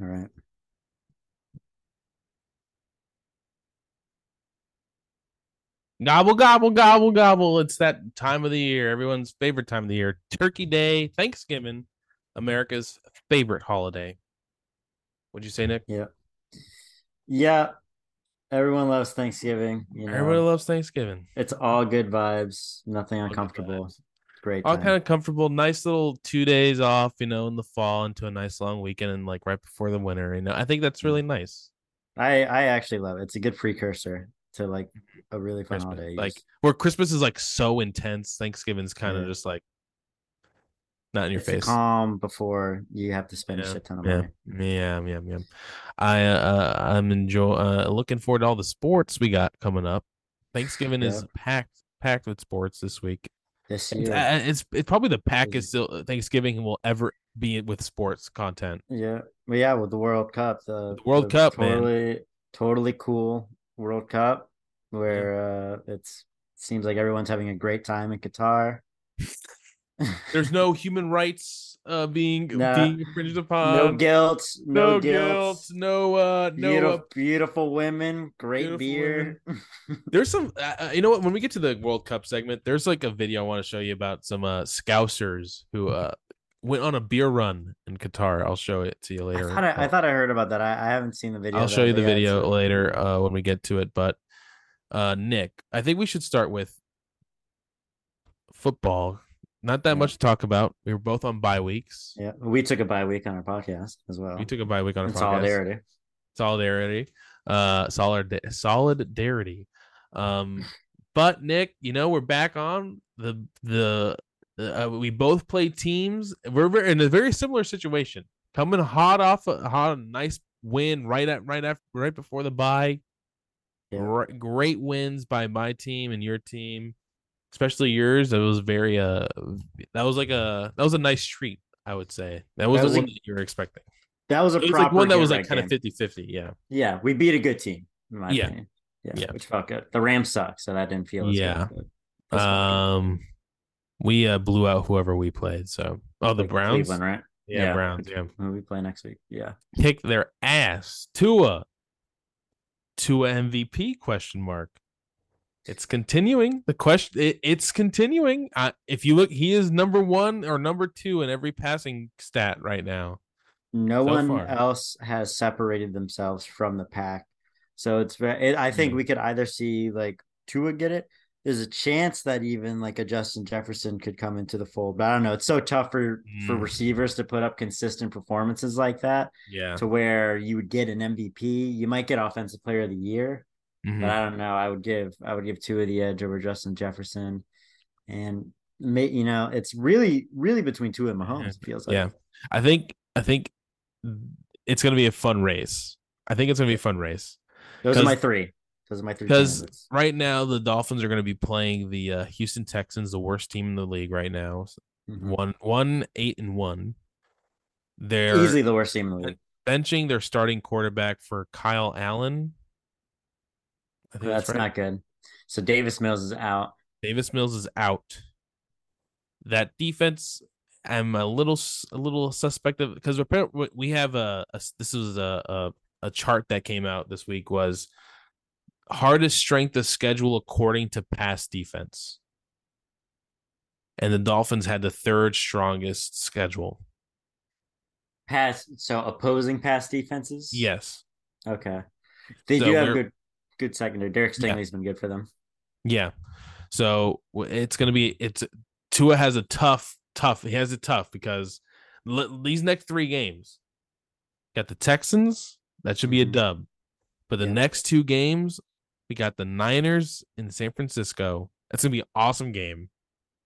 All right. Gobble, gobble, gobble, gobble. It's that time of the year, everyone's favorite time of the year. Turkey Day, Thanksgiving, America's favorite holiday. What'd you say, Nick? Yeah. Yeah. Everyone loves Thanksgiving. You know, Everybody loves Thanksgiving. it's all good vibes, nothing uncomfortable. vibes. Great. All time. kind of comfortable, nice little two days off, you know, in the fall into a nice long weekend and like right before the winter. You know, I think that's really nice. I I actually love it. It's a good precursor to like a really fun Christmas. holiday. Like where Christmas is like so intense, Thanksgiving's kind of Yeah. just like not in your it's face. calm before you have to spend a shit ton of Yeah, money. yeah, yeah, yeah. yeah. I uh, I'm enjoy uh, looking forward to all the sports we got coming up. Thanksgiving is packed packed with sports this week. This It's, year, uh, it's it's probably the packest Is- still Thanksgiving will ever be with sports content. yeah, well, yeah, with the World Cup, the, The World Cup, man. totally, totally cool World Cup, where uh, it's seems like everyone's having a great time in Qatar. There's no human rights uh being being infringed upon. no guilt, no, no guilt. guilt, no uh no Beautiful, uh, beautiful women, great beautiful beer. There's some, uh, uh, you know what? When we get to the World Cup segment, there's like a video I want to show you about some uh, Scousers who uh, went on a beer run in Qatar. I'll show it to you I later. thought I, I thought I heard about that. I, I haven't seen the video. I'll show you the video later uh, when we get to it. But uh, Nick, I think we should start with football. Not that Yeah. much to talk about. We were both on bye weeks. Yeah, we took a bye week on our podcast as well. We took a bye week on our podcast. solidarity. solidarity uh solid solidarity um but nick you know we're back on the the uh, we both play teams we're in a very similar situation coming hot off a hot nice win right at right after right before the bye Yeah. Gre- great wins by my team and your team especially yours that was very uh that was like a that was a nice treat i would say that was That the was a- one that you were expecting That was a was like one that was like kind of game. 50 50 yeah Yeah, we beat a good team, in my Yeah. opinion. Yeah, Yeah. which felt good. The Rams suck, so that didn't feel as Yeah. good. Um, we uh, blew out whoever we played. So, oh, the Like Browns. Cleveland, right? Yeah, Yeah. Browns. Yeah, we play next week? Yeah, kick their ass. Tua. Tua MVP? Question mark. It's continuing. The question. It, it's continuing. Uh, if you look, he is number one or number two in every passing stat right now. no So one far. else has separated themselves from the pack, so it's very. It, I think Mhm. we could either see like Tua get it. There's a chance that even like a Justin Jefferson could come into the fold, but I don't know. It's so tough for for Mm. receivers to put up consistent performances like that. Yeah. to where you would get an MVP. You might get offensive player of the year, Mhm. but I don't know. I would give I would give two of the edge over Justin Jefferson, and may, you know it's really really between Tua and Mahomes. It feels like Yeah. I think. I think it's gonna be a fun race. I think it's gonna be a fun race. those are my three. Those are my three. because right now the Dolphins are going to be playing the uh, Houston Texans, the worst team in the league right now. Mhm. One, one, eight and one. They're easily the worst team in the league. benching their starting quarterback for Kyle Allen. I think That's right. not good. So Davis Mills is out. Davis Mills is out. That defense, I'm a little s- a little suspect of because we have a, this was a, a a chart that came out this week was hardest strength of schedule according to pass defense, and the Dolphins had the third strongest schedule. Pass. So opposing pass defenses. Yes, Okay. They So do have good good secondary. Derek Yeah. Stingley's been good for them. yeah. So it's gonna be it's Tua has a tough tough. He has it tough because l- these next three games got the Texans. That should be a Mhm. dub. But the Yeah. next two games, we got the Niners in San Francisco. That's gonna be an awesome game.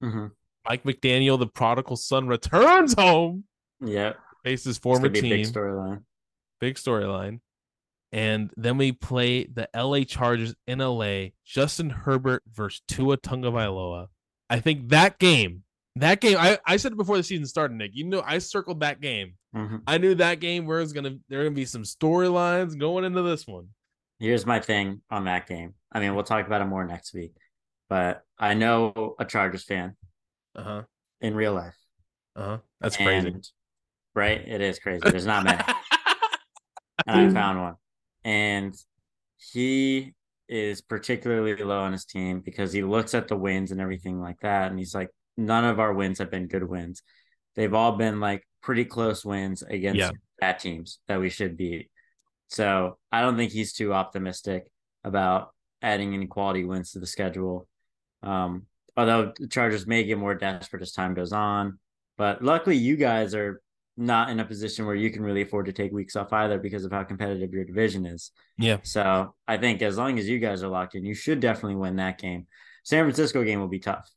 hmm Mike McDaniel, the prodigal son, returns home, Yeah. faces former gonna be a team. big storyline. big storyline. And then we play the LA Chargers in LA. Justin Herbert versus Tua Tagovailoa. I think that game, that game, I, I said it before the season started, Nick. You know, I circled that game. Mhm. I knew that game where it's gonna there are gonna be some storylines going into this one. Here's my thing on that game. I mean, we'll talk about it more next week, but I know a Chargers fan Uh-huh. in real life. Uh-huh. That's crazy. Right? It is crazy. There's not many. and I found one. And he is particularly low on his team because he looks at the wins and everything like that. And he's like, none of our wins have been good wins. They've all been like pretty close wins against Yeah. bad teams that we should beat. So I don't think he's too optimistic about adding any quality wins to the schedule. Um, although the Chargers may get more desperate as time goes on. But luckily, you guys are not in a position where you can really afford to take weeks off either because of how competitive your division is. Yeah. So I think as long as you guys are locked in, you should definitely win that game. San Francisco game will be tough.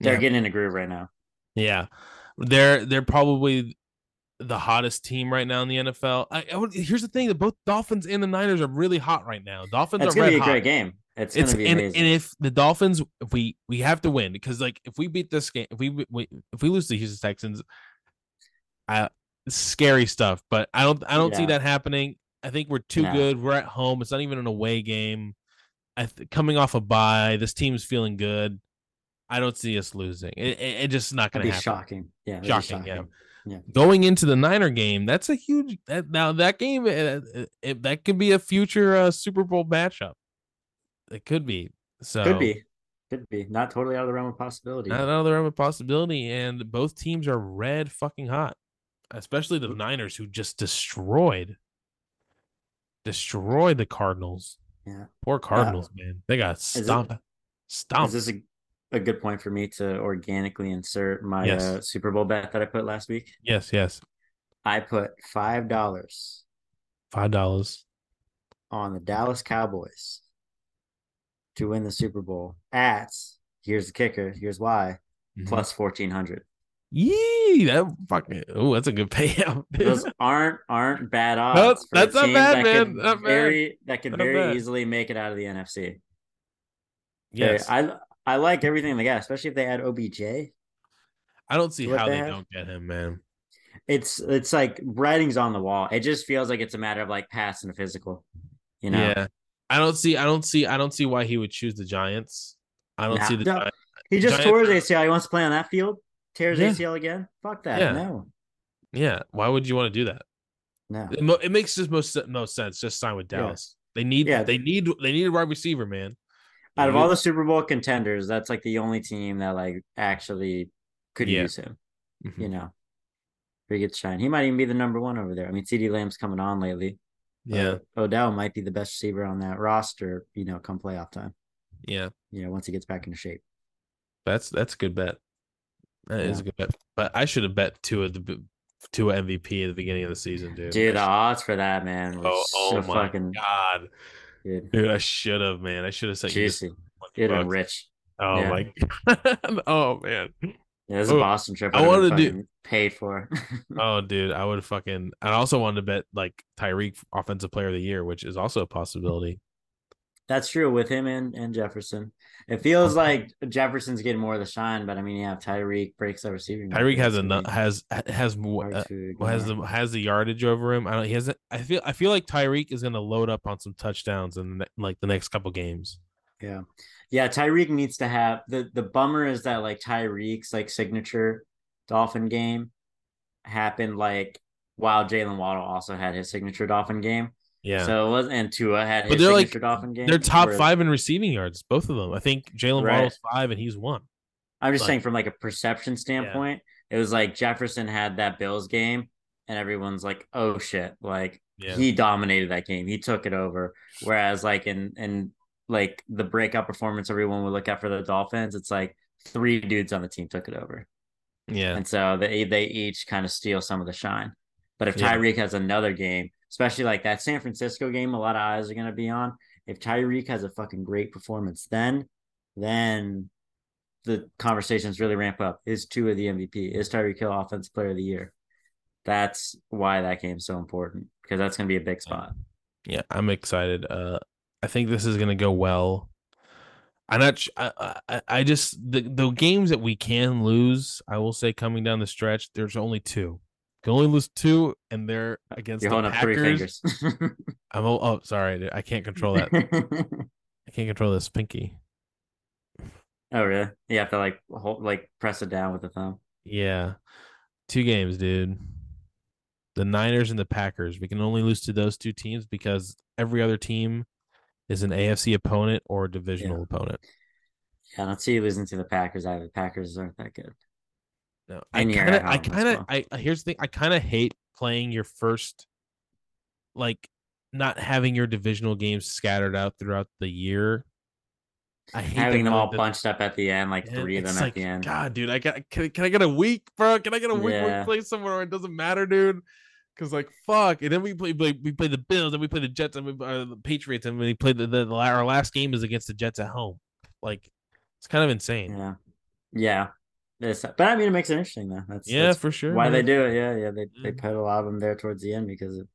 They're Yeah. getting in a groove right now. Yeah, they're they're probably the hottest team right now in the NFL. I, I would, here's the thing: that both Dolphins and the Niners are really hot right now. Dolphins It's are gonna be a hot. great game. It's, It's gonna be and, amazing. and if the Dolphins, if we we have to win because like if we beat this game, if we, we if we lose to the Houston Texans, I scary stuff. But I don't I don't see that happening. I think we're too No. good. We're at home. It's not even an away game. I th- coming off a bye, this team's feeling good. I don't see us losing. It, it, it just not going be to happen. shocking. Yeah, that'd Shocking, yeah. shocking. Going into the Niner game, that's a huge. That, now that game, uh, uh, it, that could be a future uh, Super Bowl matchup. It could be. So Could be. Could be. Not totally out of the realm of possibility. Not out of the realm of possibility, and both teams are red fucking hot, especially the Niners, who just destroyed, destroyed the Cardinals. Yeah. Poor Cardinals, man. They got it- stomped. Is this a, a good point for me to organically insert my Yes. uh, Super Bowl bet that I put last week? yes, yes. I put five dollars Five dollars. on the Dallas Cowboys to win the Super Bowl at here's the kicker, here's why, Mm-hmm. plus fourteen hundred. Yee, that fucking. Oh, that's a good payout. Those aren't aren't bad odds. a that's not bad, that man. Not bad. very that could Not very bad. easily make it out of the NFC. yes, I, I like everything they got, especially if they add OBJ. I don't see how they they don't get him, man. It's it's like writing's on the wall. It just feels like it's a matter of like passing a physical. You know, Yeah, I don't see. I don't see. I don't see why he would choose the Giants. I don't Nah, see the. no. He just Giants tore his ACL. He wants to play on that field. Tears Yeah. ACL again. Fuck that. Yeah. No, Yeah, why would you want to do that? no. It, mo- it makes just most most sense. Just sign with Yeah. Dallas. They need. Yeah. They need. They need a wide receiver, man. Out of all the Super Bowl contenders, that's like the only team that like actually could Yeah. use him. Mhm. You know, he gets shine. He might even be the number one over there. I mean, CeeDee Lamb's coming on lately. yeah, Uh, Odell might be the best receiver on that roster. You know, come playoff time. yeah. You know, once he gets back into shape. That's that's a good bet. That is Yeah. a good bet. But I should have bet two of the two MVP at the beginning of the season, dude. Dude, the odds for that man oh, oh so my fucking god, dude, dude! I should have, man. I should have said juicy. Dude, I'm rich. Oh Yeah. my god. oh man. Yeah, this is a Boston trip. I I wanted to do- paid for. Oh, dude, I would fucking. I also wanted to bet like Tyreek offensive player of the year, which is also a possibility. That's true with him and, and Jefferson. It feels like Jefferson's getting more of the shine, but I mean, yeah, Tyreek breaks the receiving. Tyreek has a has has more uh, has the has the yardage over him. I don't. He hasn't. I feel. I feel like Tyreek is gonna load up on some touchdowns in like the next couple games. Yeah. Yeah, Tyreek needs to have the the bummer is that like Tyreek's like signature Dolphin game happened like while Jalen Waddle also had his signature Dolphin game. Yeah, So it was and Tua had But his they're, like, signature Dolphin game. they're top where- five in receiving yards, both of them. I think Jalen Right. Waddle's five and he's one. I'm just like- saying from like a perception standpoint, it was like Jefferson had that Bills game and everyone's like, oh shit, like Yeah, he dominated that game. He took it over. Whereas like in in like the breakout performance everyone would look at for the Dolphins, it's like three dudes on the team took it over. yeah, And so they they each kind of steal some of the shine. But if Yeah. Tyreek has another game, especially like that San Francisco game, a lot of eyes are gonna be on. If Tyreek has a fucking great performance, then then the conversations really ramp up. Is two of the MVP? Is Tyreek Hill offensive player of the year? That's why that game's so important because that's gonna be a big spot. yeah. I'm excited. Uh, I think this is gonna go well. I'm not. sh- I, I, I just the the games that we can lose. I will say coming down the stretch, there's only two. Can only lose two, and they're against You're the holding up three Packers. I'm oh, oh sorry, dude. I can't control that. I can't control this pinky. oh really? You have to like hold like press it down with the thumb. Yeah, two games, dude. the Niners and the Packers. We can only lose to those two teams because every other team is an AFC opponent or a divisional Yeah. opponent. Yeah, I don't see you losing to the Packers either. The Packers aren't that good. No, I kind of, I kind of, well. I here's the thing. I kind of hate playing your first, like, not having your divisional games scattered out throughout the year. I hate Having them all bunched up at the end, like three of them like, at the end. God, dude, I got can, can I get a week, bro? Can I get a week Yeah. we play somewhere where it doesn't matter, dude? Because like fuck, and then we play, play we play the Bills, and we play the Jets, and we uh, the Patriots, and we play the, the, the our last game is against the Jets at home. Like it's kind of insane. Yeah, yeah. This, but I mean, it makes it interesting though. That's Yeah, that's for sure. why they do it. Yeah, yeah. They they put a lot of them there towards the end because it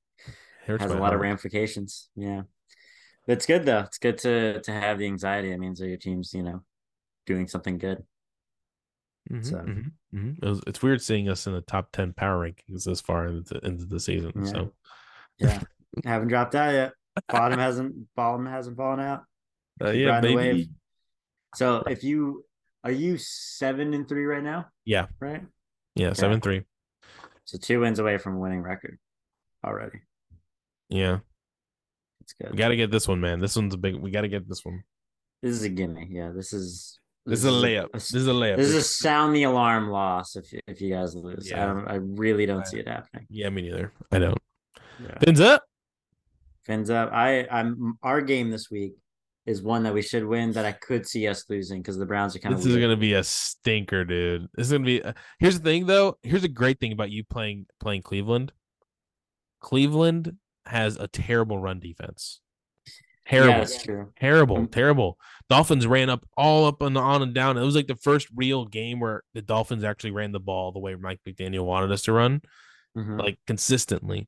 has a lot of ramifications. Yeah, but it's good though. It's good to to have the anxiety. It means that your team's you know doing something good. Mhm, So- mhm, mhm. It was, it's weird seeing us in the top ten power rankings this far into, into the season. Yeah. So Yeah, haven't dropped out yet. Bottom hasn't bottom hasn't fallen out. uh, yeah, the wave. So if you are you seven and three right now, Yeah, right? yeah, Okay. seven three. So two wins away from a winning record already. Yeah, It's good. we got to get this one, man. This one's a big. We got to get this one. This is a gimme. Yeah, this is This, is a layup. a- this is a layup. this is a sound the alarm loss if if you guys lose. I don't. I really don't Right. see it happening. yeah, me neither. I don't. Yeah. Fins up. Fins up. I. I'm. Our game this week is one that we should win. That I could see us losing because the Browns are kind of. This of. is gonna be a stinker, dude. This is gonna be. uh, here's the thing, though. Here's a great thing about you playing playing Cleveland. Cleveland has a terrible run defense. Terrible. Yeah, that's true. Terrible, Mm. terrible. Dolphins ran up all up and on and down. It was like the first real game where the Dolphins actually ran the ball the way Mike McDaniel wanted us to run, Mhm. like consistently.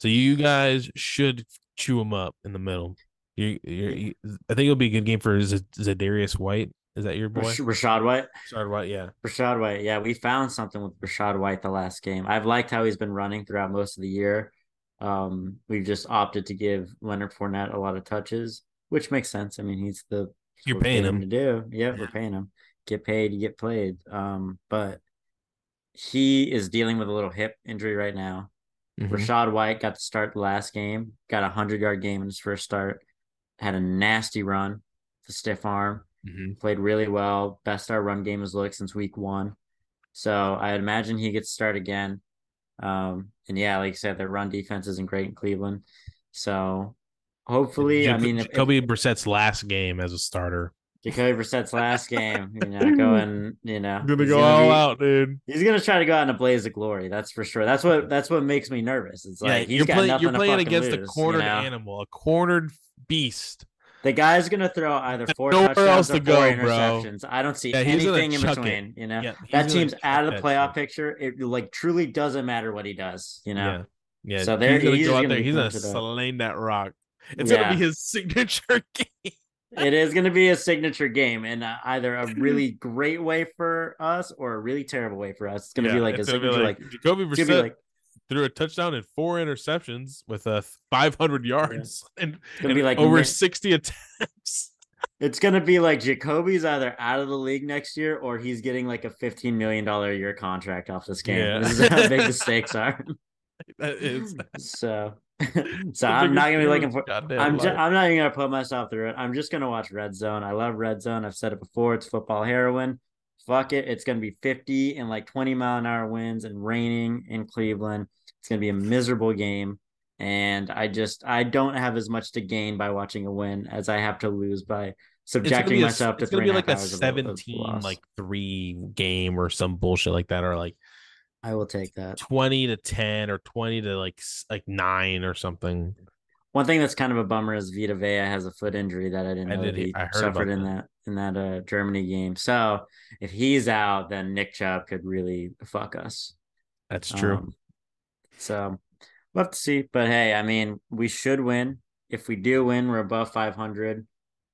So you guys should chew them up in the middle. You, you, you I think it'll be a good game for Z- Zadarius White. Is that your boy? Rachaad White. Sorry, White. Yeah, Rachaad White. Yeah, we found something with Rachaad White the last game. I've liked how he's been running throughout most of the year. Um, we've just opted to give Leonard Fournette a lot of touches, which makes sense. I mean, he's the You're paying him. to do. Yeah, we're paying him. Get paid, you get played. Um, but he is dealing with a little hip injury right now. Mhm. Rachaad White got to start the last game, got a hundred yard game in his first start, had a nasty run, the stiff arm Mhm. played really well. Best our run game has looked since week one. So I imagine he gets to start again. Um, and yeah, like I said, their run defense isn't great in Cleveland. So hopefully, I mean, if, Jacoby if Brissett's last game as a starter. Jacoby Brissett's last game, you know, going, you know, Gonna he's go gonna all be- out, dude. He's gonna try to go out in a blaze of glory. That's for sure. That's what that's what makes me nervous. It's like he's you're got playing. You're playing fucking against a cornered you know? animal, a cornered beast. The guy's gonna throw either four nowhere touchdowns else or to four go, bro. interceptions. I don't see Yeah, anything in chuck it. between. You know, Yeah, that team's out of the playoff shit. picture. It like truly doesn't matter what he does. You know, Yeah, yeah. So there- he's gonna he's go out gonna there. He's gonna punching slay that rock. It's gonna be his signature game. It is gonna be a signature game in uh, either a really great way for us or a really terrible way for us. It's gonna be like a signature, like, Jacoby gonna be Brissett like threw a touchdown and four interceptions with uh 500 yards and, gonna and be like over Nick- 60 attempts. it's gonna be like Jacoby's either out of the league next year or he's getting like a fifteen million dollar a year contract off this game. Yeah. This is how big the stakes are. That is So, so I'm not gonna be looking for. I'm just, life. I'm not even gonna put myself through it. I'm just gonna watch Red Zone. I love Red Zone. I've said it before. It's football heroin. Fuck it. It's gonna be 50 and like 20 mile an hour winds and raining in Cleveland. It's gonna be a miserable game. And I just I don't have as much to gain by watching a win as I have to lose by subjecting a- myself to it's gonna be like a half hours of- of 17 like three game or some bullshit like that or like I will take that. 20 to 10 or 20 to like like 9 or something One thing that's kind of a bummer is Vita Vea has a foot injury that I didn't I know did he- he I heard suffered in that in that uh, Germany game. So if he's out, then Nick Chubb could really fuck us. that's true Um, so we'll have to see. But hey, I mean, we should win. If we do win, we're above 500.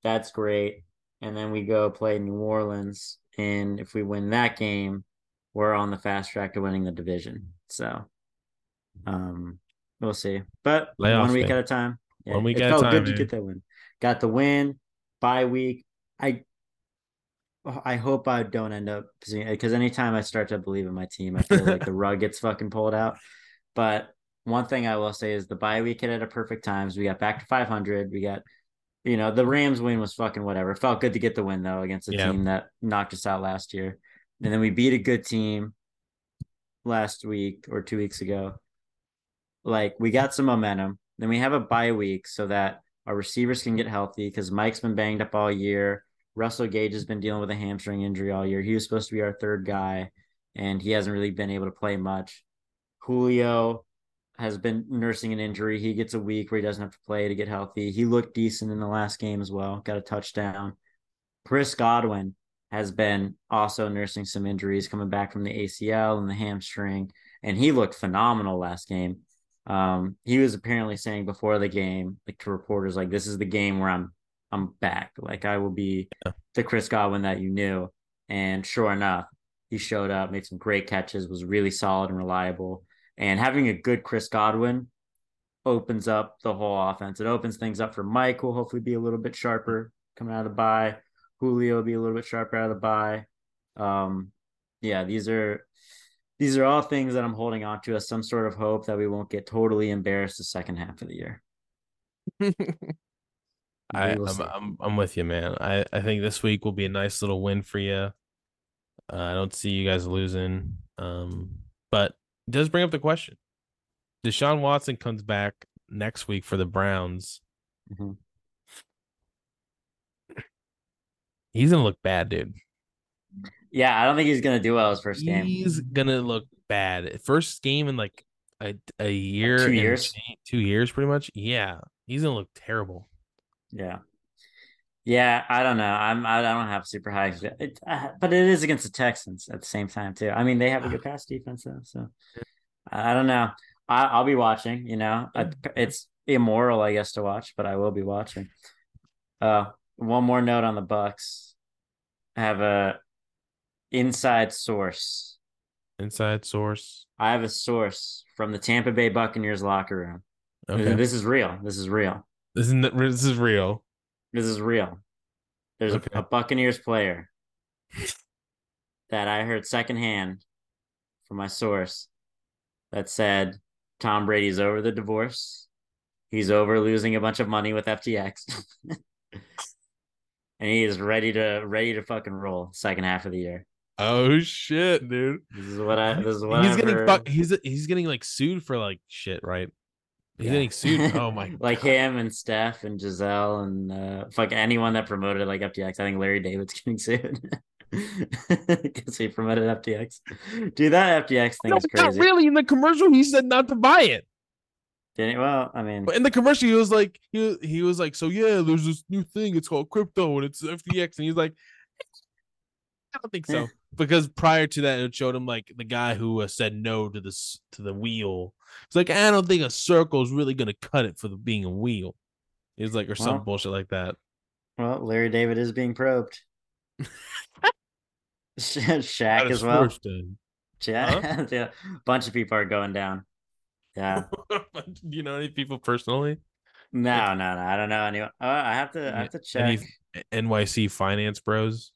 That's great. And then we go play New Orleans. And if we win that game, we're on the fast track to winning the division. So um we'll see. But Playoff one week thing. at a time. One week it at a felt time, good to get that win. Got the win, bye week. I I hope I don't end up because anytime I start to believe in my team, I feel like the rug gets fucking pulled out. But one thing I will say is the bye week hit at a perfect times. We got back to 500. We got, you know, the Rams win was fucking whatever. It felt good to get the win though against a Yeah. team that knocked us out last year, and then we beat a good team last week or two weeks ago. Like we got some momentum. Then we have a bye week so that our receivers can get healthy because Mike's been banged up all year. Russell Gage has been dealing with a hamstring injury all year. He was supposed to be our third guy, and he hasn't really been able to play much. Julio has been nursing an injury. He gets a week where he doesn't have to play to get healthy. He looked decent in the last game as well, got a touchdown. Chris Godwin has been also nursing some injuries coming back from the ACL and the hamstring, and he looked phenomenal last game. Um, he was apparently saying before the game, like to reporters, like this is the game where I'm I'm back. Like I will be Yeah. the Chris Godwin that you knew. And sure enough, he showed up, made some great catches, was really solid and reliable. And having a good Chris Godwin opens up the whole offense. It opens things up for Mike, who will hopefully be a little bit sharper coming out of the bye. Julio will be a little bit sharper out of the bye. Um, yeah, these are these are all things that I'm holding on to as some sort of hope that we won't get totally embarrassed the second half of the year. I, will I'm. I'm I'm with you, man. I, I think this week will be a nice little win for you. Uh, I don't see you guys losing. Um, but it does bring up the question: Deshaun Watson comes back next week for the Browns. Mhm. He's gonna look bad, dude. Yeah, I don't think he's gonna do well his first game. He's gonna look bad. First game in like a a year, two years? two years, pretty much. Yeah, he's gonna look terrible. Yeah. Yeah, I don't know. I'm I don't have super high, it, uh, but it is against the Texans at the same time too. I mean, they have a good pass defense though, so I don't know. I, I'll be watching. You know, I, it's immoral, I guess, to watch, but I will be watching. Uh, one more note on the Bucks. I have a inside source. Inside source. I have a source from the Tampa Bay Buccaneers locker room. Okay, This is real. This is real. this is this is real. This is real. There's Okay. a, a Buccaneers player that I heard secondhand from my source that said Tom Brady's over the divorce. He's over losing a bunch of money with FTX. and he is ready to ready to fucking roll second half of the year. Oh shit, dude. This is what I this is what he's I've getting fuck, he's he's getting like sued for like shit, right? He's Yeah. getting sued. Oh my like God. him and Steph and Gisele and uh fuck anyone that promoted like FTX. I think Larry David's getting sued. Because he promoted FTX. Dude, that FTX thing No, is not really. In the commercial, he said not to buy it. Did he? Well, I mean, But in the commercial, he was like, he he was like, so yeah, there's this new thing. It's called crypto, and it's FTX, and he's like, I don't think so, Eh. because prior to that, it showed him like the guy who uh, said no to this to the wheel. It's like I don't think a circle is really gonna cut it for the being a wheel. He's like, or some bullshit like that. well, Larry David is being probed. Sha- Shaq as well. first. Yeah, yeah. A bunch of people are going down. Yeah. Do you know any people personally? No, no, no. I don't know anyone. Oh, uh, I have to. I have to Any check. NYC finance bros?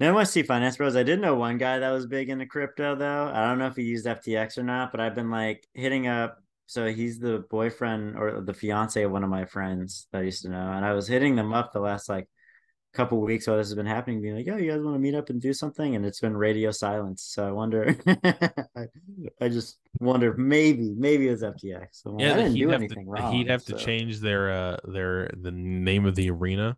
NYC Finance Bros. I did know one guy that was big into crypto though. I don't know if he used FTX or not, but I've been like hitting up. So he's the boyfriend or the fiance of one of my friends that I used to know, and I was hitting them up the last like couple weeks while this has been happening, being like, "Oh, you guys want to meet up and do something?" And it's been radio silence. So I wonder. I, I just wonder if maybe, maybe it was FTX. So I Yeah, didn't he'd do have anything to, wrong. He'd have to change their uh their the name of the arena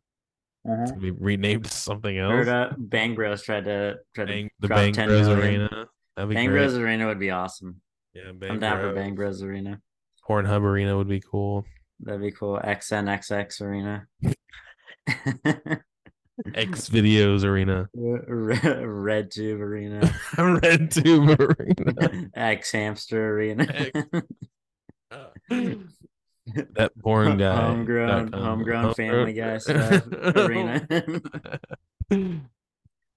Uh-huh. to be renamed to something Heard else. uh, Bang Bros tried to tried Bang, to the drop Bang 10 Bros million. arena. That'd be Bang great. Bros Arena would be awesome. Yeah, Bang I'm down for Bros. Bang Bros Arena. Pornhub arena would be cool. That'd be cool. XNXX Arena. X videos arena. Red Tube Arena. Red Tube arena. X Hamster Arena. that porn guy. Homegrown- com. homegrown Family Guy stuff arena.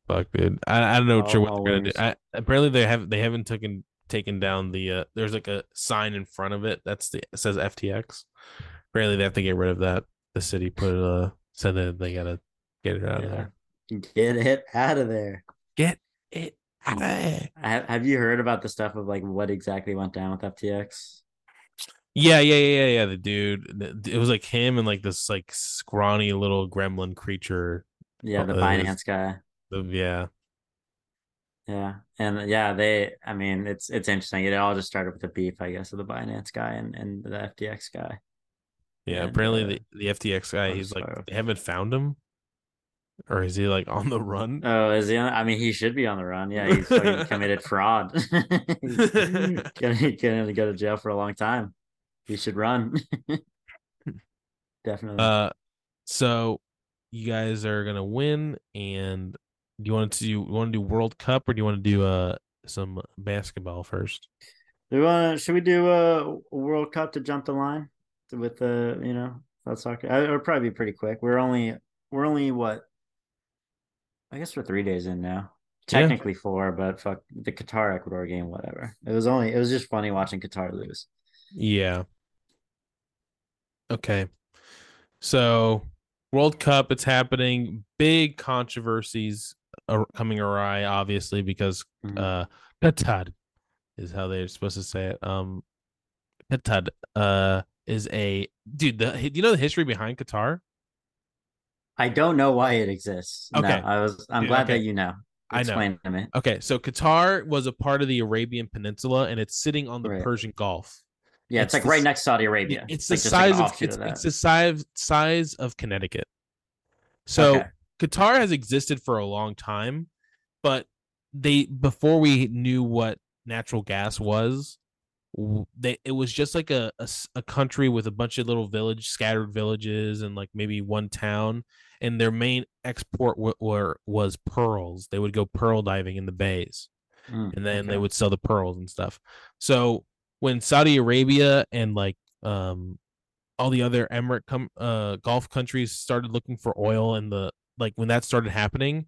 Fuck, dude. I, I don't know All- sure what they're gonna do. I, apparently they haven't they haven't taken taken down the uh there's like a sign in front of it that's the it says FTX. Apparently they have to get rid of that. The city put uh said that they gotta get it out of there. Get it out of there. Get it out of there. Ha- Have you heard about the stuff of like what exactly went down with FTX? Yeah, yeah, yeah, yeah, yeah. The dude, it was like him and like this like scrawny little gremlin creature. Yeah, the Uh, Binance guy. the- yeah, Yeah, and yeah, they. I mean, it's it's interesting. It all just started with a beef, I guess, of the Binance guy and and the FTX guy. yeah. And, apparently, uh, the the FTX guy, oh, he's like they haven't found him, or is he like on the run? Oh, is he? On, I mean, he should be on the run. Yeah, he's committed fraud. he's gonna, gonna go to jail for a long time. He should run. Definitely. Uh, so you guys are gonna win, and do you want to do you want to do World Cup or do you want to do uh some basketball first? do we want? Should we do a World Cup to jump the line with the you know that's soccer? It would probably be pretty quick. We're only we're only what? I guess we're three days in now. Yeah. Technically four, but fuck the Qatar Ecuador game, whatever. It was only it was just funny watching Qatar lose. Yeah. Okay. So World Cup, it's happening. Big controversies are coming awry, obviously, because Mhm. uh Qatar is how they're supposed to say it. Um Qatar uh is a dude, the do you know the history behind Qatar? I don't know why it exists. No, Okay. I was. I'm Dude, glad okay. that you know. I know. Explain to me. Okay, so Qatar was a part of the Arabian Peninsula and it's sitting on the Right. Persian Gulf. Yeah, It's it's, like the right next to Saudi Arabia. It's like the like size of it's, that. it's the size size of Connecticut. So Okay. Qatar has existed for a long time, but they before we knew what natural gas was, they it was just like a a country with a bunch of little village scattered villages and like maybe one town and their main export w- were was pearls. They would go pearl diving in the bays Mm, and then they would sell the pearls and stuff. So when Saudi Arabia and like um all the other Emirate com- uh Gulf countries started looking for oil and the like when that started happening,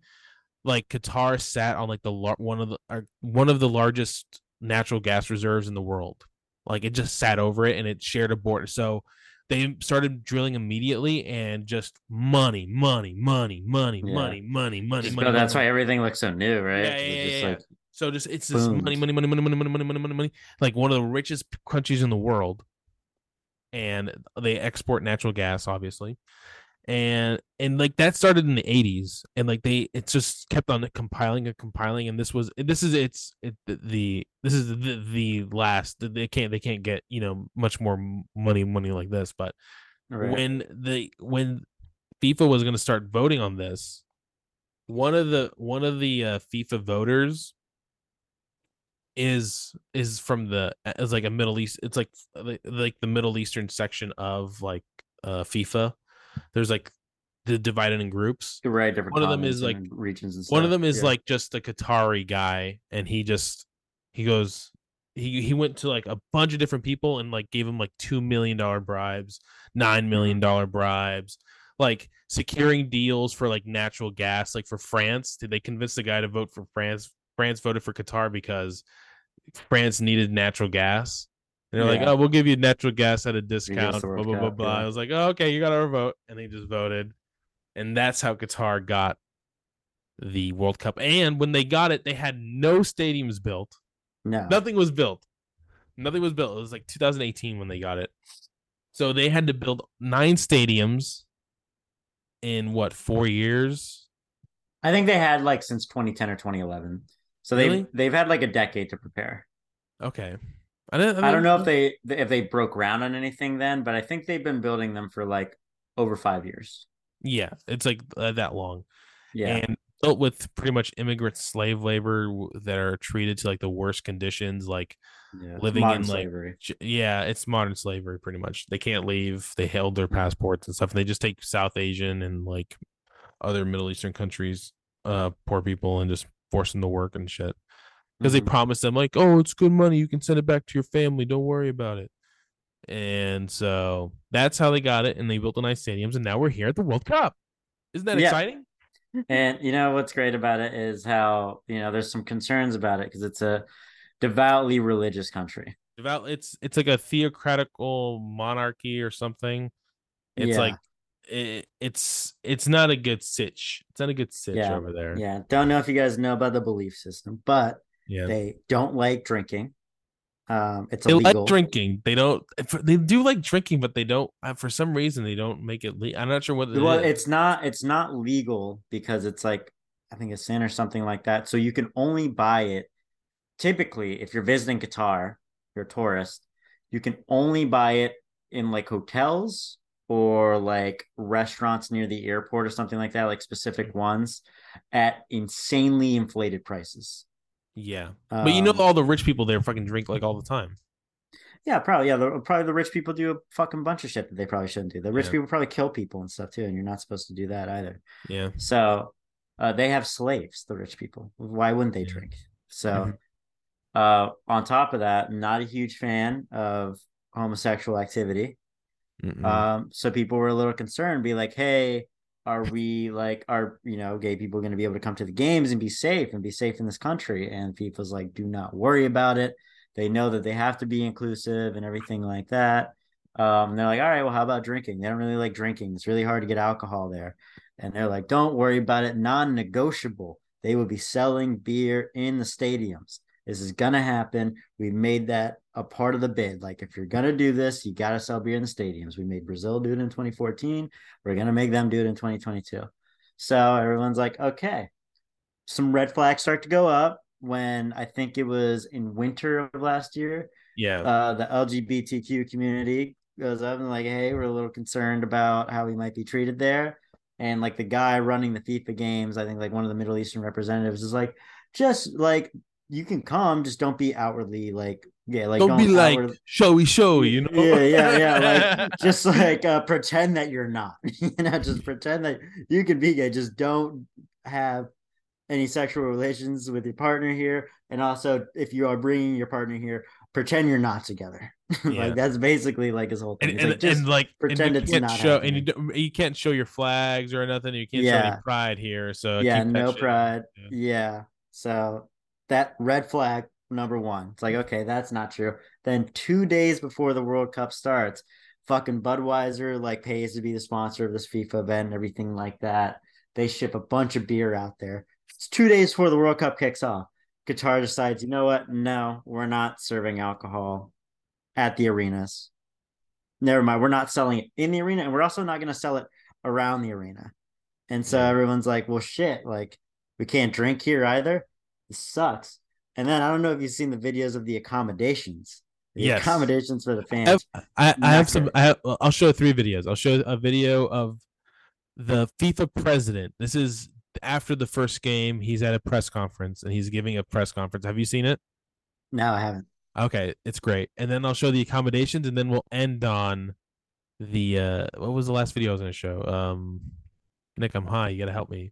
like Qatar sat on like the lar- one of the uh, one of the largest natural gas reserves in the world. Like it just sat over it and it shared a border. So they started drilling immediately and just money, money, money, money, Yeah. money, money, money, Just money. go- that's money. why everything looks so new, right? Yeah, yeah, yeah, just yeah. like So just it's this money, money, money, money, money, money, money, money, money, money, like one of the richest countries in the world, and they export natural gas, obviously, and and like that started in the eighties, and like they it's just kept on compiling and compiling, and this was this is it's it, the this is the the last they can't they can't get you know much more money money like this, but right. when the when FIFA was going to start voting on this, one of the one of the uh, FIFA voters is is from the is like a Middle East. It's like like like the Middle Eastern section of like uh FIFA. There's like the divided in groups. right, different one of them is, like regions and stuff. One of them is yeah. like just a Qatari guy, and he just he goes he he went to like a bunch of different people and like gave him like two million dollar bribes, nine mm-hmm. million dollar bribes, like securing deals for like natural gas. Like for France, did they convince the guy to vote for France? France voted for Qatar because France needed natural gas. They're like, oh, we'll give you natural gas at a discount. Blah blah blah blah. yeah. I was like, oh, okay, you got our vote, and they just voted, and that's how Qatar got the World Cup. And when they got it, they had no stadiums built. no, Nothing was built. Nothing was built. It was like 2018 when they got it. So they had to build nine stadiums in what four years? I think they had like since 2010 or 2011. So they Really? have they've had like a decade to prepare. Okay, I don't. I don't know if they if they broke ground on anything then, but I think they've been building them for like over five years. Yeah, it's like uh, that long. Yeah, and built with pretty much immigrant slave labor that are treated to like the worst conditions like yeah. Living in, like, slavery. yeah it's modern slavery pretty much they can't leave they held their passports and stuff and they just take south asian and like other middle eastern countries uh poor people and just force them to work and shit because they Mhm. promise them like oh it's good money you can send it back to your family don't worry about it and so that's how they got it and they built the nice stadiums and now we're here at the world cup isn't that Yeah. exciting And you know what's great about it is how you know there's some concerns about it because it's a devoutly religious country. devout it's it's like a theocratical monarchy or something it's Yeah. like it, it's it's not a good sitch it's not a good sitch Yeah, over there Yeah, don't know if you guys know about the belief system, but yeah they don't like drinking. Um, it's They illegal. like drinking. They don't. They do like drinking, but they don't. uh, For some reason, they don't make it. Le- I'm not sure what. it well, is. it's not it's not legal because it's like I think a sin or something like that. So you can only buy it typically if you're visiting Qatar, you're a tourist, you can only buy it in like hotels or like restaurants near the airport or something like that, like specific ones at insanely inflated prices. Yeah. But you know, Um, all the rich people there fucking drink like all the time. Yeah, probably. Yeah, the, probably the rich people do a fucking bunch of shit that they probably shouldn't do. The rich Yeah. people probably kill people and stuff too, and you're not supposed to do that either. Yeah. So uh, they have slaves, the rich people. Why wouldn't they Yeah. drink? So Mhm. uh, on top of that, not a huge fan of homosexual activity. Um, so people were a little concerned, be like, hey, are we like are you know gay people going to be able to come to the games and be safe and be safe in this country? And FIFA's like, do not worry about it. They know that they have to be inclusive and everything like that. Um, they're like, all right, well, how about drinking? They don't really like drinking. It's really hard to get alcohol there. And they're like, don't worry about it. Non-negotiable. They will be selling beer in the stadiums. This is gonna happen. We made that a part of the bid. Like, if you're gonna do this, you gotta sell beer in the stadiums. We made Brazil do it in 2014. We're gonna make them do it in 2022. So everyone's like, okay. Some red flags start to go up when I think it was in winter of last year. yeah. Uh, the LGBTQ community goes up and like, hey, we're a little concerned about how we might be treated there. And like the guy running the FIFA games, I think like one of the Middle Eastern representatives is like, just like you can come, just don't be outwardly like, yeah, like Don't be like showy, showy. You know. yeah, yeah, yeah. Like just like uh, pretend that you're not. you know, just pretend that you can be gay. Just don't have any sexual relations with your partner here. And also, if you are bringing your partner here, pretend you're not together. Yeah. like that's basically like his whole thing. and and, like, just and like pretend it's not show and you you can't show your flags or nothing. You can't show any pride here. So yeah, no pride. yeah. Yeah. So that red flag number one. It's like, mm-hmm. okay, that's not true. Then two days before the World Cup starts, fucking Budweiser like pays to be the sponsor of this FIFA event and everything like that. They ship a bunch of beer out there. It's two days before the World Cup kicks off. Qatar decides, you know what? No, we're not serving alcohol at the arenas. Never mind. We're not selling it in the arena, and we're also not going to sell it around the arena. And so everyone's like, well, shit, like we can't drink here either. This sucks. And then I don't know if you've seen the videos of the accommodations. The Yes. accommodations for the I fans. have, I, I have some. I have, I'll show three videos. I'll show a video of the FIFA president. This is after the first game. He's at a press conference and he's giving a press conference. Have you seen it? No, I haven't. Okay, it's great. And then I'll show the accommodations, and then we'll end on the uh what was the last video I was gonna show? Um Nick, I'm high. You gotta help me.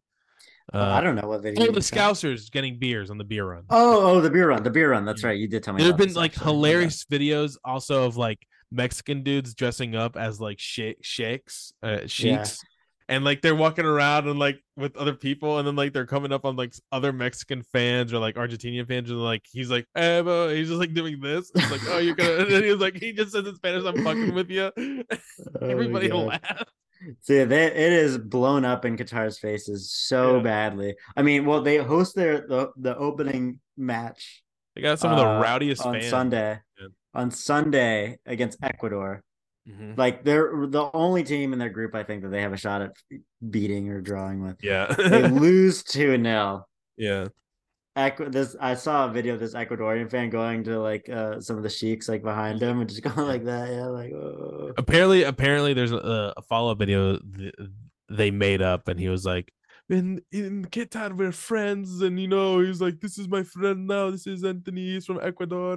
Uh, I don't know what video. Oh, the Scousers getting beers on the beer run. Oh, oh, the beer run, the beer run. That's Yeah. right. You did tell me. there have been like actually. Yeah. hilarious videos also of like Mexican dudes dressing up as like shake shakes, uh, sheiks. And like they're walking around and like with other people, and then like they're coming up on like other Mexican fans or like Argentinian fans, and like he's like, eh, bro," he's just like doing this. It's like, oh, you're gonna. And then he was like, he just says in Spanish, "I'm fucking with you." Oh, Everybody God. laughed. See, they, it is blown up in Qatar's faces so Yeah. badly. I mean, well, they host their the, the opening match They got some of the uh, rowdiest on fans. Sunday. Yeah. On Sunday against Ecuador, Mhm. like they're the only team in their group I think that they have a shot at beating or drawing with. Yeah. They lose two 0 yeah. Equ- this I saw a video of this Ecuadorian fan going to like uh some of the sheiks like behind him and just going like that. Yeah, like oh. apparently apparently there's a, a follow-up video th- they made up and he was like in in Qatar we're friends and you know he's like this is my friend now this is Anthony he's from Ecuador